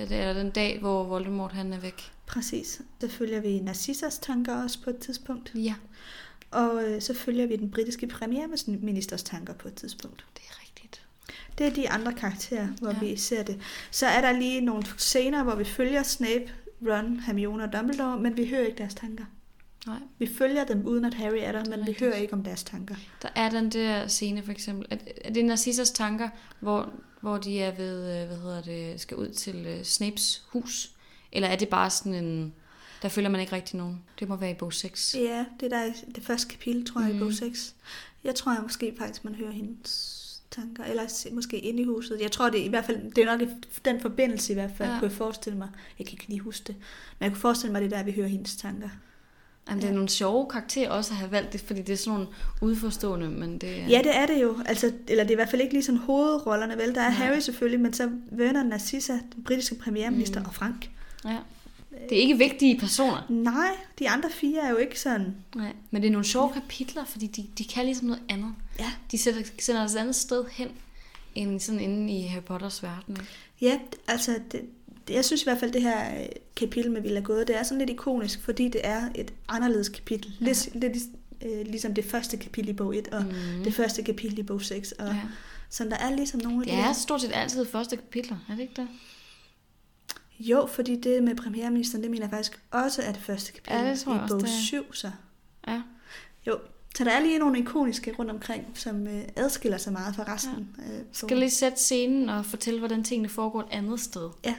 A: det er den dag, hvor Voldemort han er væk.
B: Præcis. Så følger vi Narcissas tanker også på et tidspunkt.
A: Ja,
B: Og øh, så følger vi den britiske premierministers tanker på et tidspunkt.
A: det er rigtigt.
B: Det er de andre karakterer, hvor
A: ja.
B: vi ser det. Så er der lige nogle scener, hvor vi følger Snape, Ron, Hermione og Dumbledore, men vi hører ikke deres tanker.
A: Nej.
B: Vi følger dem uden at Harry er der, men vi hører ikke om deres tanker.
A: Der er den der scene for eksempel, at, at det er Narcissas tanker, hvor, hvor de er ved, øh, hvad hedder det, skal ud til uh, Snapes hus. Eller er det bare sådan en, der følger man ikke rigtig nogen. Det må være i bog 6.
B: Ja, det er der det første kapitel, tror jeg, mm. i
A: Mm.
B: bog 6. Jeg tror jeg måske faktisk, man hører hendes tanker, eller måske inde i huset. Jeg tror det er i hvert fald, det er nok den forbindelse i hvert fald,
A: Ja.
B: ja. kunne jeg forestille mig. Jeg kan ikke lige huske det, men jeg kunne forestille mig, det er der, vi hører hendes tanker.
A: Jamen, det er
B: Ja.
A: nogle sjove karakterer også at have valgt det, fordi det er sådan nogle udforstående, men det er...
B: Ja, det er det jo. Altså, eller det er i hvert fald ikke lige sådan hovedrollerne, vel? Der er
A: Nej.
B: Harry selvfølgelig, men så Vernon, Narcissa, den britiske premierminister
A: mm.
B: og Frank.
A: ja. Det er ikke vigtige personer.
B: Nej, de andre fire er jo ikke sådan...
A: Nej. Men det er nogle sjove kapitler, fordi de, de kan ligesom noget andet.
B: Ja,
A: De sætter, sender os et andet sted hen, end sådan inde i Harry Potters verden.
B: Ja altså, det, det, jeg synes i hvert fald, det her øh, kapitel med Villa Gåde, det er sådan lidt ikonisk, fordi det er et anderledes kapitel. Ja. Lidt, lidt øh, ligesom det første kapitel i bog 1, og mm. det første kapitel i bog 6. Og,
A: Ja.
B: Så der er ligesom nogle af
A: Det
B: de
A: er stort set altid første kapitler, er det ikke det?
B: Jo, fordi det med premierministeren, det mener jeg faktisk også er det første kapitel
A: Ja, det tror jeg
B: i
A: også,
B: bog
A: det er.
B: 7. Så.
A: Ja.
B: Jo, så der er lige nogle ikoniske rundt omkring, som øh, adskiller sig meget fra resten. Ja. Øh,
A: Skal lige sætte scenen og fortælle, hvordan tingene foregår et andet sted.
B: Ja.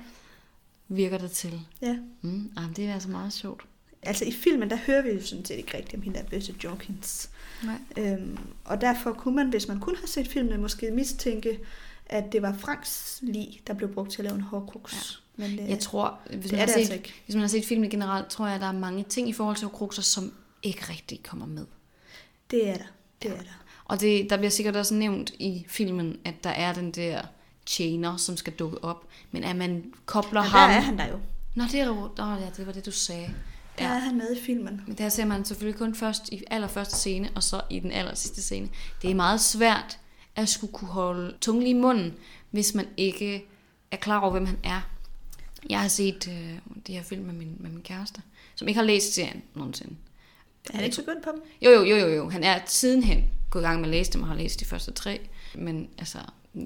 A: Virker det til.
B: Ja.
A: Mm, ah, det er altså meget sjovt.
B: Altså i filmen, der hører vi jo sådan set ikke rigtigt om hende der Bøsse Jorkins.
A: Nej.
B: Øhm, og derfor kunne man, hvis man kun har set filmene, måske mistænke, at det var Franks lig, der blev brugt til at lave en hårdkruks. Ja. Men øh,
A: Jeg tror, hvis
B: det
A: man,
B: er
A: har
B: det
A: set,
B: altså ikke.
A: hvis man har set filmen generelt, tror jeg, at der er mange ting i forhold til Horcruxer, som ikke rigtig kommer med.
B: Det er der. Det er der.
A: Og det, der bliver sikkert også nævnt i filmen, at der er den der tjener, som skal dukke op. Men at man kobler
B: der
A: ham...
B: er han der jo.
A: Nå, det, er, Nå, ja, det var det, du sagde.
B: Der
A: Ja.
B: er han med i filmen.
A: Men der ser man selvfølgelig kun først i allerførste scene, og så i den aller sidste scene. Det er meget svært at skulle kunne holde tungen i munden, hvis man ikke er klar over, hvem han er. Jeg har set øh, de her film med min, med min kæreste, som ikke har læst serien nogensinde.
B: Er han ikke begyndt på dem?
A: Jo, jo, jo, jo, jo. Han er sidenhen gået i gang med at læse dem og har læst de første tre. Men altså,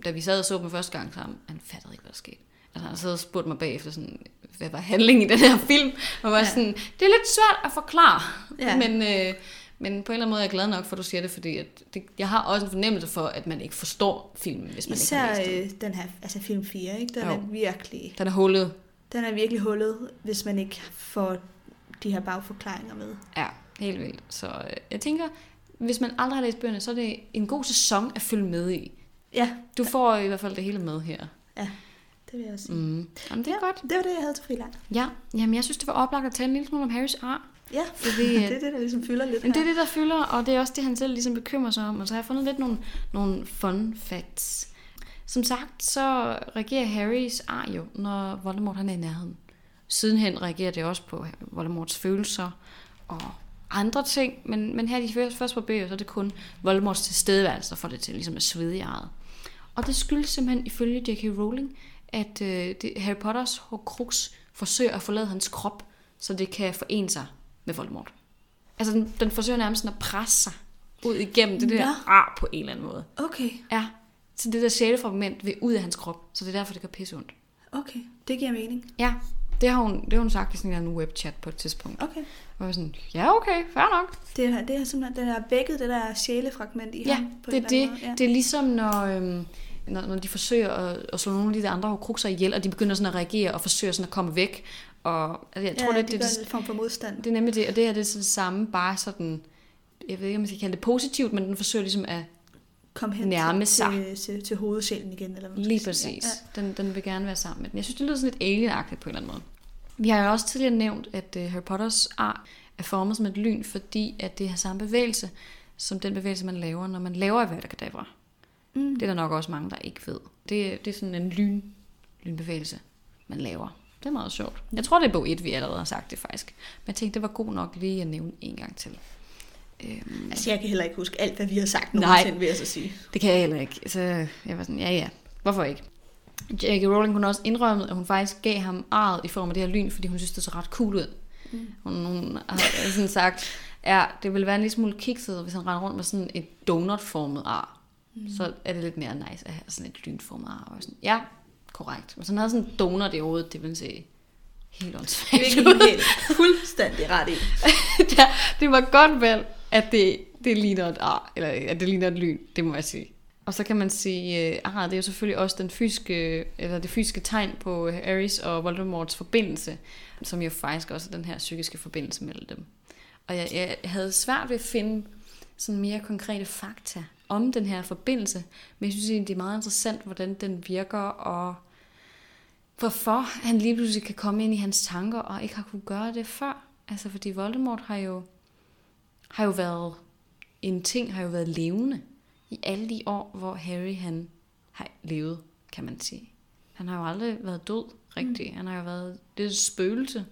A: da vi sad og så dem første gang sammen, han fattede ikke, hvad der skete. Altså, han sad og spurgte mig bagefter, sådan, hvad var handlingen i den her film? Og var ja. Sådan, det er lidt svært at forklare.
B: Ja.
A: Men, øh, men på en eller anden måde er jeg glad nok for, at du siger det, fordi at det, jeg har også en fornemmelse for, at man ikke forstår filmen, hvis man
B: Især
A: ikke har læst den.
B: øh, den her, altså film 4, ikke? Den
A: Jo.
B: er virkelig,
A: Den er hullet.
B: Den er virkelig hullet, hvis man ikke får de her bagforklaringer med.
A: Ja, helt vildt. Så øh, jeg tænker, hvis man aldrig har læst bøgerne, så er det en god sæson at følge med i.
B: Ja,
A: Du får i hvert fald det hele med her.
B: det vil jeg sige.
A: Mm. Jamen, det er
B: ja,
A: godt.
B: Det var det, jeg havde til frileg.
A: Ja, jamen jeg synes, det var oplagt at tale en lille smule om Harrys ar.
B: Ja,
A: Fordi,
B: det
A: øh,
B: er det, der ligesom fylder lidt
A: Jamen, det er det, der fylder, og det er også det, han selv ligesom bekymrer sig om. Og så har jeg fundet lidt nogle, nogle fun facts. Som sagt, så reagerer Harrys ar jo, når Voldemort han er i nærheden. Sidenhen reagerer det også på Voldemorts følelser og andre ting, men, men her de første, første par bøger, så er det kun Voldemorts tilstedeværelse, der får det til ligesom at svede i arret. Og det skyldes simpelthen ifølge J.K. Rowling, at øh, det, Harry Potters Horcrux forsøger at forlade hans krop, så det kan forene sig med Voldemort. Altså, den, den forsøger nærmest at presse sig ud igennem det der
B: Nå.
A: ar på en eller anden måde.
B: Okay,
A: Ja, så det der sjælefragment vil ud af hans krop, så det er derfor, det gør pisse ondt.
B: okay. Det giver mening.
A: Ja, det har hun, det har hun sagt i sådan en webchat på et tidspunkt.
B: Okay.
A: Og jeg var sådan, ja okay, fair nok.
B: Det er, det er simpelthen, den er vækket, det der sjælefragment i
A: Ja,
B: ham. på
A: det det.
B: måde. Ja.
A: Det er ligesom, når, øhm, når, når de forsøger at, at slå nogle af de der andre horcruxer ihjel, og de begynder sådan at reagere og forsøger sådan at komme væk. Og altså, jeg tror,
B: ja,
A: det,
B: det,
A: det, det,
B: en form for modstand.
A: det er nemlig det, og det her det er så det samme, bare sådan, jeg ved ikke, om man skal kalde det positivt, men den forsøger ligesom at
B: Kom hen
A: nærme
B: til,
A: sig.
B: til, til, til hovedsjælen igen. Eller hvad
A: Lige præcis. Ja. Den, den vil gerne være sammen med den. Jeg synes, det lyder sådan lidt alienagtigt på en eller anden måde. Vi har jo også tidligere nævnt, at uh, Harry Potters ar er formet som et lyn, fordi at det har samme bevægelse, som den bevægelse, man laver, når man laver Avada
B: Mm.
A: Det er der nok også mange, der ikke ved. Det, det er sådan en lyn, lynbevægelse, man laver. Det er meget sjovt. Jeg tror, det er bog 1, vi allerede har sagt det faktisk. Men jeg tænkte, det var god nok lige at nævne en gang til. Øhm,
B: Altså, jeg kan heller ikke huske alt, hvad vi har sagt
A: Nej.
B: nogensinde, vil jeg så sige.
A: Det kan jeg heller ikke. Så jeg var sådan, ja ja, hvorfor ikke? J.K. Rowling kunne også indrømme, at hun faktisk gav ham arret i form af det her lyn, fordi hun synes, det så ret cool ud.
B: Mm.
A: Hun, hun har sådan sagt, ja, det ville være en lille smule kikset, hvis han rendte rundt med sådan et donutformet ar. Mm. Så er det lidt mere nice at have sådan et lynformet ar. Og sådan, ja, korrekt. Hvis han havde sådan en donut i hovedet, det ville se helt åndssvagt
B: Det er
A: ud.
B: helt fuldstændig ret i.
A: ja, det var godt vel, at det, det ligner et ar, eller at det ligner et lyn, det må jeg sige. Og så kan man sige, ah, det er jo selvfølgelig også den fysiske, eller det fysiske tegn på Ares og Voldemorts forbindelse, som jo faktisk også er den her psykiske forbindelse mellem dem. Og jeg, jeg havde svært ved at finde sådan mere konkrete fakta om den her forbindelse, men jeg synes egentlig, det er meget interessant, hvordan den virker, og hvorfor han lige pludselig kan komme ind i hans tanker, og ikke har kunne gøre det før. Altså, fordi Voldemort har jo, har jo været en ting, har jo været levende i alle de år, hvor Harry han har levet, kan man sige. Han har jo aldrig været død rigtigt. Mm. Han har jo været det et spøgelse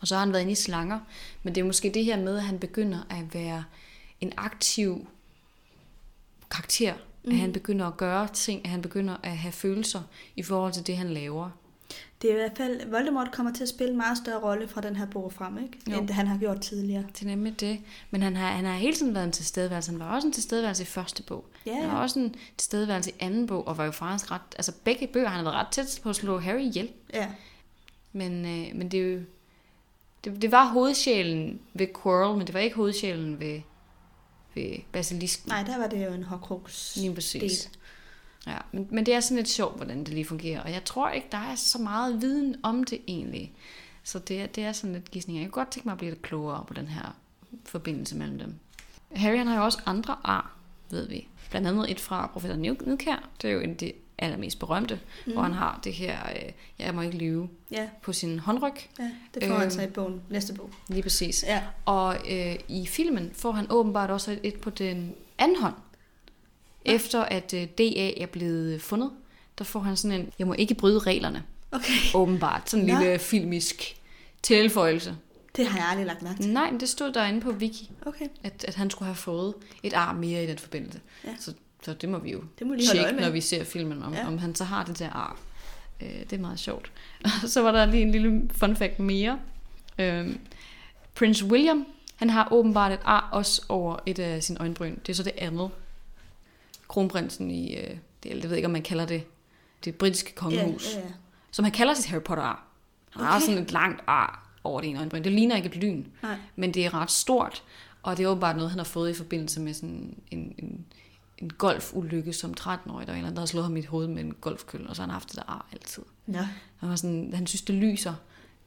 A: Og så har han været inde i slanger. Men det er måske det her med, at han begynder at være en aktiv karakter. Mm. At han begynder at gøre ting, at han begynder at have følelser i forhold til det, han laver.
B: Det er i hvert fald, Voldemort kommer til at spille en meget større rolle fra den her bog frem, ikke?
A: Jo.
B: end det han har gjort tidligere.
A: Det er nemlig det. Men han har, han har hele tiden været en tilstedeværelse. Han var også en tilstedeværelse i første bog.
B: Ja,
A: Han
B: ja.
A: var også en tilstedeværelse i anden bog, og var jo faktisk ret... Altså begge bøger, han har været ret tæt på at slå Harry ihjel.
B: Ja,
A: Men, øh, men det er jo... Det, det var hovedsjælen ved Quirrell, men det var ikke hovedsjælen ved, ved Basilisken.
B: nej, der var det jo en Horcrux.
A: Lige præcis.
B: del.
A: Ja, men, men det er sådan lidt sjovt, hvordan det lige fungerer. Og jeg tror ikke, der er så meget viden om det egentlig. Så det, er- det er sådan lidt gidsning. Jeg kunne godt tænke mig at blive lidt klogere på den her forbindelse mellem dem. Harry han har jo også andre ar, ved vi. Blandt andet et fra professor Nidkær. Det er jo en af de allermest berømte. Mm. Hvor han har det her, øh, jeg må ikke lyve,
B: Ja,
A: på sin håndryg.
B: ja, det får han
A: Øhm.
B: så i bogen, næste bog.
A: Lige præcis.
B: Ja,
A: Og øh, i filmen får han åbenbart også et, et på den anden hånd. Efter at øh, DA er blevet fundet, der får han sådan en, jeg må ikke bryde reglerne,
B: okay.
A: åbenbart. Sådan en
B: Nå.
A: lille filmisk tilføjelse.
B: Det har jeg aldrig lagt mærke til.
A: Nej, men det stod derinde på Wiki,
B: Okay,
A: at, at han skulle have fået et arm mere i den forbindelse.
B: Ja.
A: Så, så det må vi jo
B: det må lige
A: tjekke, når vi ser filmen, om,
B: Ja.
A: ja. om han så har det der ar. Øh, det er meget sjovt. så var der lige en lille fun fact mere. Øh, Prince William, han har åbenbart et ar også over et af sine øjenbryn. Det er så det andet. Kronprinsen i, øh, det, jeg ved ikke, om man kalder det, det britiske kongehus.
B: Ja, ja, ja.
A: Som han kalder sit Harry Potter ar. Han har
B: Okay.
A: sådan et langt ar over det ene øjenbryn. Det ligner ikke et lyn,
B: Nej.
A: men det er ret stort. Og det er åbenbart noget, han har fået i forbindelse med sådan en, en, en golfulykke som 13-årig. Der var en eller anden, der har slået ham i hovedet med en golfkølle, og så har han haft det der ar altid.
B: Nå.
A: Han, var sådan, han synes, det lyser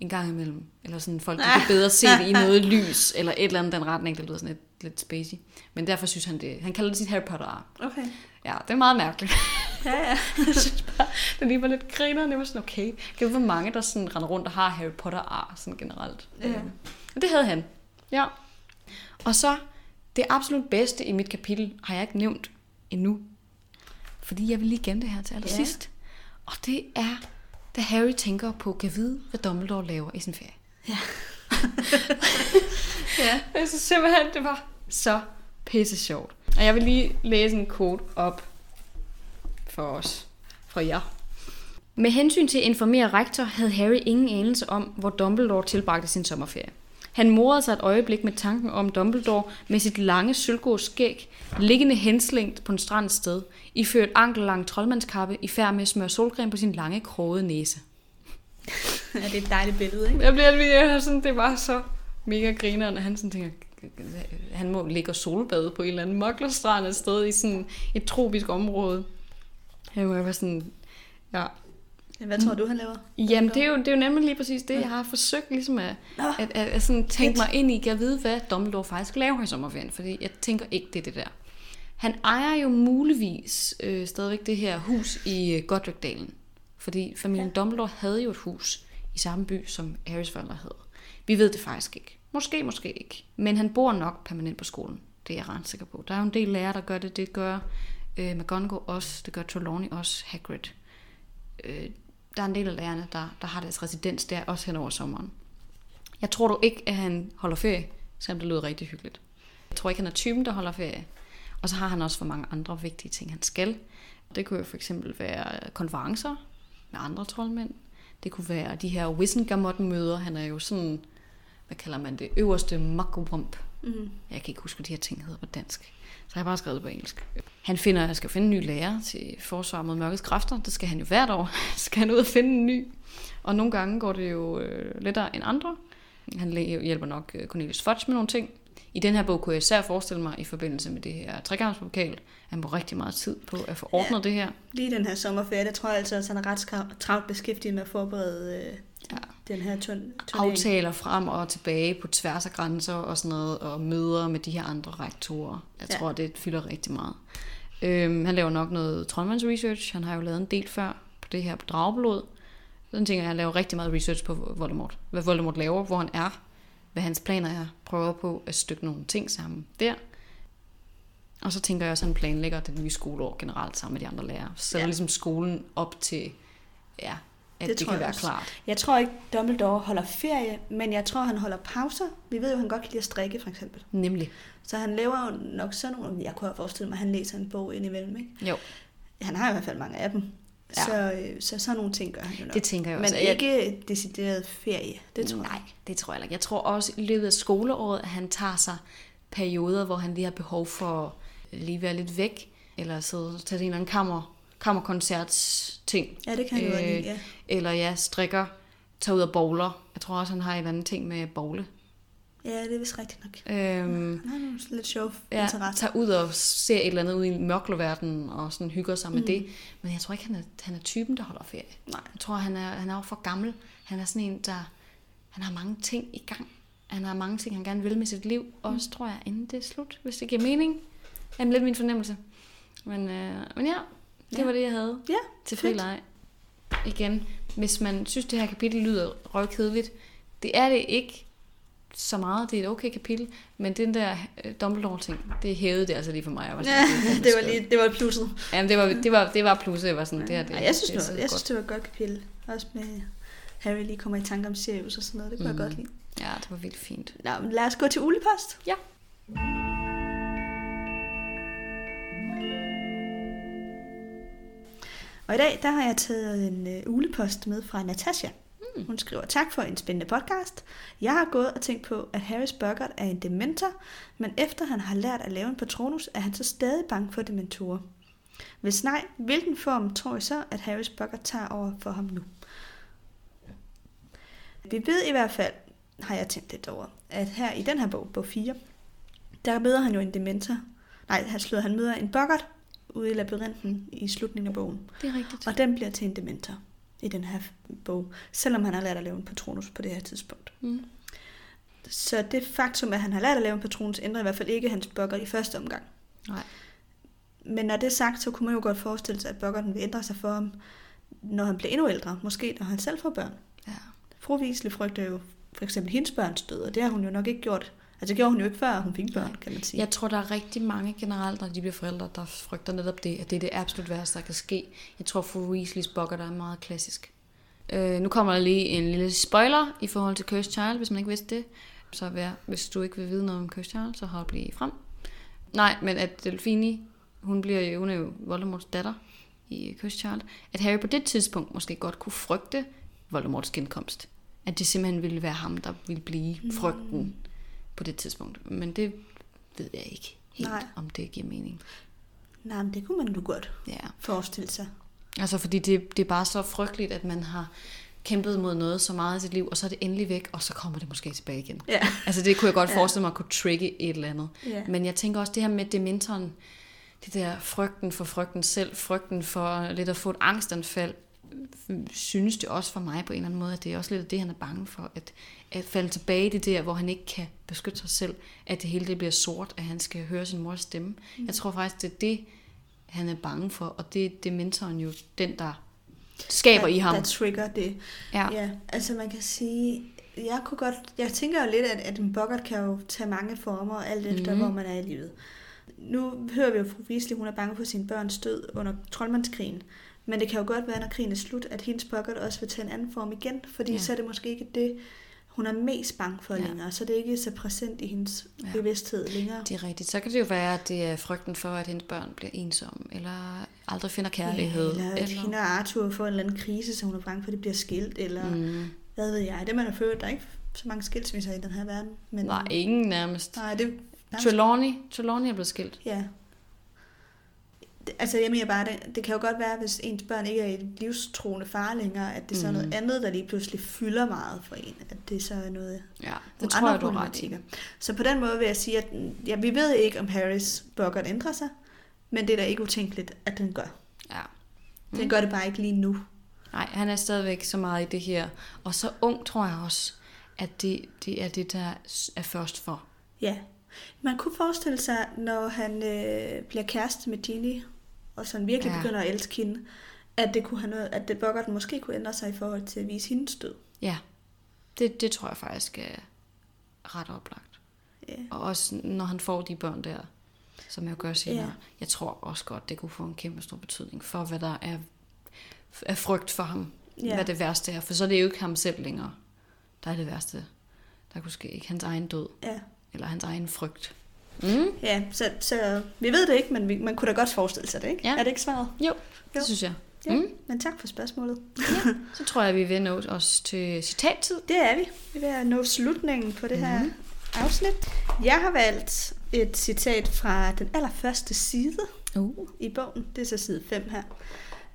A: en gang imellem. Eller sådan, folk de kan bedre se det i noget lys, eller et eller andet den retning, der lyder sådan lidt, lidt spacey. Men derfor synes han det. Han kalder det sit Harry Potter ar.
B: Okay.
A: Ja, det er meget mærkeligt.
B: Ja, ja.
A: jeg synes bare, det lige var lidt griner. Det var sådan, okay. Kan hvor mange, der sådan render rundt og har Harry Potter ar, sådan generelt.
B: Ja.
A: Og det havde han. Ja. Og så, det absolut bedste i mit kapitel har jeg ikke nævnt endnu. Fordi jeg vil lige gemme det her til allersidst. Og det er, da Harry tænker på, kan vide, hvad Dumbledore laver i sin ferie.
B: Ja. ja.
A: Jeg synes simpelthen, det var så pisse sjovt. Og jeg vil lige læse en kode op for os, fra jer. Med hensyn til at informere rektor, havde Harry ingen anelse om, hvor Dumbledore tilbragte sin sommerferie. Han morede sig et øjeblik med tanken om Dumbledore med sit lange sølvgrå skæg, liggende henslængt på en strand sted, iført ankellang troldmandskappe i færd med at smøre solcreme på sin lange, krogede næse.
B: ja, det er et dejligt billede, ikke?
A: Jeg bliver jeg sådan, det var så mega grinerende. Han sådan tænker, han må ligge og solbade på en eller anden moklerstrand et sted i sådan et tropisk område. Må være sådan, ja.
B: Hvad tror du, han laver?
A: Jamen, det er, jo, det er jo nemlig lige præcis det, jeg har forsøgt ligesom at,
B: Nå,
A: at, at, at sådan tænke mig ind i, jeg vide, hvad Dumbledore faktisk laver i sommerferien, fordi jeg tænker ikke, det er det der. Han ejer jo muligvis øh, stadigvæk det her hus i øh, Godricdalen, fordi familien ja. Dumbledore havde jo et hus i samme by, som Harrys forældre havde. Vi ved det faktisk ikke. Måske, måske ikke. Men han bor nok permanent på skolen. Det er jeg ret sikker på. Der er jo en del lærere, der gør det. Det gør øh, McGonagall også. Det gør Trelawney også. Hagrid. Øh, der er en del af lærerne, der, der har deres residens der, også hen over sommeren. Jeg tror du ikke, at han holder ferie, selvom det lyder rigtig hyggeligt. Jeg tror ikke, han er typen, der holder ferie. Og så har han også for mange andre vigtige ting, han skal. Det kunne jo for eksempel være konferencer med andre troldmænd. Det kunne være de her Wissengamot-møder. Han er jo sådan, hvad kalder man det, øverste mugwump.
B: Mm.
A: Jeg kan ikke huske, hvad de her ting hedder på dansk. Så har jeg bare skrevet det på engelsk. Han finder, at han skal finde en ny lærer til forsvar mod mørkets kræfter. Det skal han jo hvert år. skal han ud og finde en ny. Og nogle gange går det jo øh, lettere end andre. Han hjælper nok øh, Cornelius Fudge med nogle ting. I den her bog kunne jeg især forestille mig, i forbindelse med det her tregangsvokal, at han bruger rigtig meget tid på at få ordnet ja. det her.
B: Lige den her sommerferie, der tror jeg altså, at han er ret travlt beskæftiget med at forberede øh,
A: Ja.
B: den her turn- turnering.
A: aftaler frem og tilbage på tværs af grænser og sådan noget, og møder med de her andre rektorer. Jeg
B: Ja.
A: tror, det fylder rigtig meget. Øhm, han laver nok noget troldmands research. Han har jo lavet en del før på det her på drageblod. Sådan tænker jeg, at han laver rigtig meget research på Voldemort. Hvad Voldemort laver, hvor han er, hvad hans planer er. Prøver på at stykke nogle ting sammen der. Og så tænker jeg også, at han planlægger det nye skoleår generelt sammen med de andre lærere. Så ja. Er ligesom skolen op til ja, at det,
B: Det
A: kan
B: jeg
A: være
B: også.
A: klart.
B: Jeg tror ikke, Dumbledore holder ferie, men jeg tror, han holder pauser. Vi ved jo, at han godt kan lide at strikke, for eksempel.
A: Nemlig.
B: Så han laver jo nok sådan nogle... Jeg kunne have forestillet mig, at han læser en bog indimellem, ikke?
A: Jo,
B: Han har i hvert fald mange af dem.
A: Ja.
B: Så, øh, så sådan nogle ting gør han jo nok.
A: det tænker jeg
B: men
A: også. Jeg-
B: ikke decideret ferie, det tror
A: Nej,
B: jeg.
A: det tror jeg ikke. Jeg tror også i løbet af skoleåret, at han tager sig perioder, hvor han lige har behov for lige være lidt væk, eller sidde og tage en eller anden kammer, kammerkoncerts ting.
B: Ja, det kan han jo godt lide,
A: Øh,
B: ja.
A: Eller ja, strikker, tager ud og bowler. Jeg tror også, han har et eller andet ting med bowle.
B: Ja, det er vist rigtigt nok.
A: Øhm,
B: Han har nogle lidt sjove
A: ja,
B: interesser.
A: tager ud og ser et eller andet ud i mørkleverdenen og sådan hygger sig med
B: Mm.
A: det. Men jeg tror ikke, han er, han er typen, der holder ferie.
B: Nej.
A: Jeg tror, han er, han er jo for gammel. Han er sådan en, der han har mange ting i gang. Han har mange ting, han gerne vil med sit liv. Også, tror jeg, inden det er slut, hvis det giver mening. Det er lidt min fornemmelse. Men, øh, men ja, det
B: Ja.
A: var det, jeg havde
B: Ja,
A: til
B: fedt.
A: frileje. Igen, hvis man synes, det her kapitel lyder røvkedeligt, det er det ikke så meget. Det er et okay kapitel, men den der øh, Dumbledore-ting, det hævede det altså lige for mig. Jeg var sådan,
B: Ja, det var lige det var plusset.
A: Jamen, det var, det var, det var plusset. Jeg var sådan, det her, det,
B: Ej, jeg synes,
A: det,
B: det, var, jeg synes, det var et godt kapitel. Også med Harry lige kommer i tanke om Sirius og sådan noget. Det kunne mm. jeg godt lide.
A: Ja, det var vildt fint.
B: Nå, lad os gå til ulepost.
A: Ja.
B: Og i dag, der har jeg taget en øh, ulepost med fra Natasha. Mm. Hun skriver, tak for en spændende podcast. Jeg har gået og tænkt på, at Harris Buggert er en dementor, men efter han har lært at lave en patronus, er han så stadig bange for dementorer. Hvis nej, hvilken form tror I så, at Harris Buggert tager over for ham nu? Vi ved i hvert fald, har jeg tænkt lidt over, at her i den her bog, bog 4, der møder han jo en dementor. Nej, han slår, han møder en Buggert ude i labyrinten i slutningen af bogen.
A: Det er rigtigt.
B: Og den bliver til en dementor i den her bog, selvom han har lært at lave en patronus på det her tidspunkt.
A: Mm.
B: Så det faktum, at han har lært at lave en patronus, ændrer i hvert fald ikke hans Buggert i første omgang.
A: Nej.
B: Men når det er sagt, så kunne man jo godt forestille sig, at Buggerten vil ændre sig for ham, når han bliver endnu ældre. Måske når han selv får børn.
A: Ja.
B: Fru Wiesel frygter jo for eksempel hendes børns død, og det har hun jo nok ikke gjort. Altså det gjorde hun jo ikke før hun fik børn, kan man sige.
A: Jeg tror, der er rigtig mange generelt, når de bliver forældre, der frygter netop det, at det er det absolut værste, der kan ske. Jeg tror, for Weasleys bokker, der er meget klassisk. Øh, nu kommer der lige en lille spoiler i forhold til Cursed Child, hvis man ikke vidste det. Så vær, hvis du ikke vil vide noget om Cursed Child, så hold lige frem. Nej, men at Delphini, hun, bliver jo, hun er jo Voldemorts datter i Cursed Child, at Harry på det tidspunkt måske godt kunne frygte Voldemorts genkomst. At det simpelthen ville være ham, der ville blive frygten på det tidspunkt. Men det ved jeg ikke helt,
B: Nej.
A: Om det giver mening.
B: Nej, men det kunne man jo godt
A: Ja.
B: forestille sig.
A: Altså, fordi det, det er bare så frygteligt, at man har kæmpet mod noget så meget i sit liv, og så er det endelig væk, og så kommer det måske tilbage igen.
B: Ja.
A: Altså, det kunne jeg godt forestille mig kunne trigge et eller andet.
B: Ja.
A: Men jeg tænker også det her med dementoren, det der frygten for frygten selv, frygten for lidt at få et angstanfald, synes det også for mig på en eller anden måde, at det er også lidt det, han er bange for, at, at falde tilbage i det der, hvor han ikke kan beskytte sig selv, at det hele det bliver sort, at han skal høre sin mors stemme. Mm. Jeg tror faktisk, det er det, han er bange for, og det, det er mentoren jo den, der skaber
B: der,
A: i ham.
B: Der trigger det.
A: Ja.
B: ja. Altså man kan sige, jeg kunne godt, jeg tænker jo lidt, at, at en bukkert kan jo tage mange former, alt efter
A: Mhm.
B: hvor man er i livet. Nu hører vi jo fru Weasley, hun er bange for sin børns død under troldmandskrigen. Men det kan jo godt være, når krigen er slut, at hendes bukkert også vil tage en anden form igen, fordi
A: ja.
B: så er det måske ikke det, hun er mest bange for
A: Ja.
B: længere. Så det er ikke så præsent i hendes
A: Ja.
B: bevidsthed længere.
A: Det er rigtigt. Så kan det jo være, at det er frygten for, at hendes børn bliver ensomme, eller aldrig finder kærlighed.
B: Ja, eller at hende og Arthur får en eller anden krise, så hun er bange for, at det bliver skilt, eller mm, hvad ved jeg. Det man har følt, der er ikke så mange skilsmisser i den her verden. Men,
A: nej, ingen nærmest.
B: Nej, det nærmest-
A: Trelawney, Trelawney er blevet skilt.
B: Ja. Altså, jeg mener bare, det, det kan jo godt være, hvis ens børn ikke er i et livstroende far længere, at det så er noget
A: Mhm.
B: andet, der lige pludselig fylder meget for en. At det så er noget
A: Ja, det tror jeg, du ret i.
B: Så på den måde vil jeg sige, at mm, ja, vi ved ikke, om Harrys Buggert ændrer sig, men det er da ikke utænkeligt, at den gør.
A: Ja.
B: Den
A: Mm.
B: gør det bare ikke lige nu.
A: Nej, han er stadigvæk så meget i det her. Og så ung, tror jeg også, at det, det er det, der er først for.
B: Ja. Man kunne forestille sig, når han øh, bliver kæreste med Ginny, og sådan virkelig
A: Ja.
B: begynder at elske hende, at det kunne have noget, at det Buggerten måske kunne ændre sig i forhold til at vise hendes død.
A: Ja, det, det tror jeg faktisk er ret oplagt.
B: Ja.
A: Og også når han får de børn der, som jeg gør senere.
B: Ja.
A: Jeg tror også godt, det kunne få en kæmpe stor betydning for, hvad der er af frygt for ham
B: ja.
A: hvad det værste er. For så er det jo ikke ham selv længere, der er det værste. Der kunne ske ikke hans egen død,
B: Ja,
A: eller hans egen frygt. Mm.
B: ja så, så vi ved det ikke, men vi, man kunne da godt forestille sig det, ikke?
A: Ja.
B: Er det ikke svaret?
A: Jo, det
B: Jo.
A: jo. synes jeg.
B: Ja,
A: Mm.
B: men tak for spørgsmålet.
A: Så tror jeg, vi vil nå os til citattid.
B: Det er vi. Vi er ved at nå slutningen på det her
A: Mhm.
B: afsnit. Jeg har valgt et citat fra den allerførste side
A: Uh.
B: i bogen. Det er så side 5 her.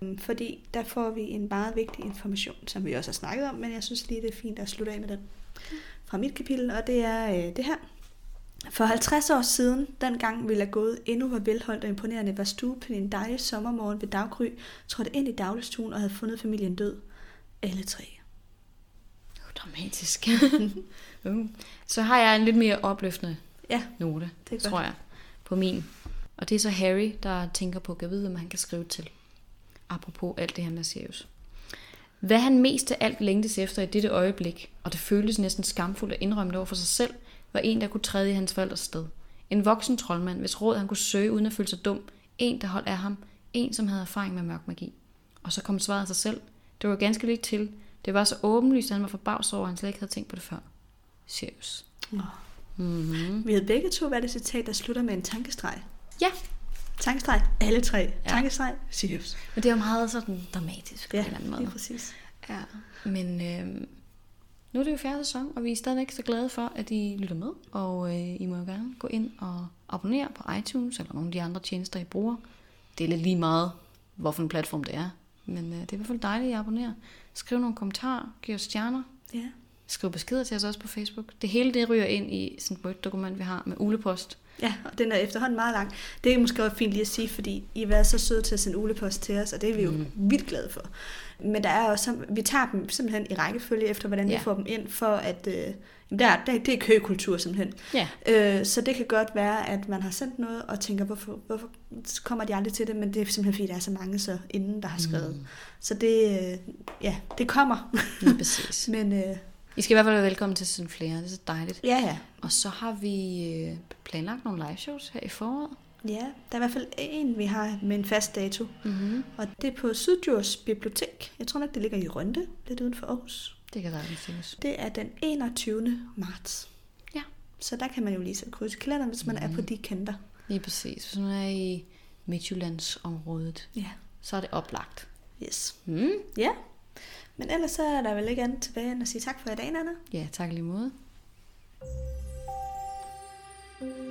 B: Mm, Fordi der får vi en meget vigtig information, som vi også har snakket om, men jeg synes lige, det er fint at slutte af med den fra mit kapitel, og det er øh, det her. For 50 år siden, dengang ville gået endnu var velholdt og imponerende, var stuepind en dejlig sommermorgen ved daggry, trådte ind i dagligstuen og havde fundet familien død. Alle tre.
A: Uh, dramatisk. uh. Så har jeg en lidt mere opløftende
B: Ja,
A: note,
B: det er godt.
A: tror jeg, på min. Og det er så Harry, der tænker på, at vide, hvem han kan skrive til. Apropos alt det her med Sirius. Hvad han mest af alt længtes efter i dette øjeblik, og det føltes næsten skamfuldt at indrømme det over for sig selv, var en, der kunne træde i hans forældres sted. En voksen troldmand, hvis råd han kunne søge uden at føle sig dum. En, der holdt af ham. En, som havde erfaring med mørk magi. Og så kom svaret af sig selv. Det var ganske lidt til. Det var så åbenlyst, at han var forbavset over, at han slet ikke havde tænkt på det før. Sirius. Mm-hmm.
B: Vi havde begge to valgt et citat, der slutter med en tankestreg.
A: Ja,
B: Tankestreg, alle tre. Ja.
A: Ja.
B: Tankestreg, Sirius.
A: men det er jo meget sådan dramatisk på
B: Ja,
A: en eller anden måde.
B: præcis.
A: Ja, men øh, nu er det jo fjerde sæson, og vi er stadigvæk så glade for, at I lytter med. Og øh, I må jo gerne gå ind og abonnere på iTunes eller nogle af de andre tjenester, I bruger. Det er lidt lige meget, hvorfor en platform det er. Men øh, det er i hvert fald dejligt, at I abonnerer. Skriv nogle kommentarer, giv os stjerner,
B: Ja.
A: skriv beskeder til os også på Facebook. Det hele det ryger ind i sådan et Word-dokument, vi har med ulepost.
B: Ja, og den er efterhånden meget lang. Det er måske også fint lige at sige, fordi I har været så søde til at sende ulepost til os, og det er vi jo mm. vildt glade for. Men der er også, vi tager dem simpelthen i rækkefølge efter, hvordan ja.
A: Ja.
B: vi får dem ind, for at øh, jamen, der, der, det er køkultur simpelthen.
A: Ja,
B: Øh, så det kan godt være, at man har sendt noget og tænker, hvorfor, hvorfor kommer de aldrig til det, men det er simpelthen fordi, der er så mange så inden, der har skrevet. Mm. Så det, øh, ja, det kommer.
A: lige præcis.
B: men øh,
A: I skal i hvert fald være velkommen til sådan flere, det er så dejligt.
B: ja, ja.
A: Og så har vi øh, planlagt nogle live shows her i foråret.
B: Ja, der er i hvert fald en, vi har med en fast dato.
A: Mm-hmm.
B: Og det er på Syddjurs Bibliotek. Jeg tror nok, det ligger i Rønde, lidt uden for Aarhus.
A: Det kan sagtens tænkes.
B: Det er den 21. marts.
A: Ja.
B: Så der kan man jo lige sætte kryds i kalenderen, hvis man mm. er på de kanter.
A: Lige præcis. Hvis man er i Midtjyllandsområdet,
B: Ja.
A: så er det oplagt.
B: Yes.
A: Mm.
B: Ja. Men ellers så er der vel ikke andet tilbage end at sige tak for i dag, Anna.
A: Ja, tak lige måde. thank you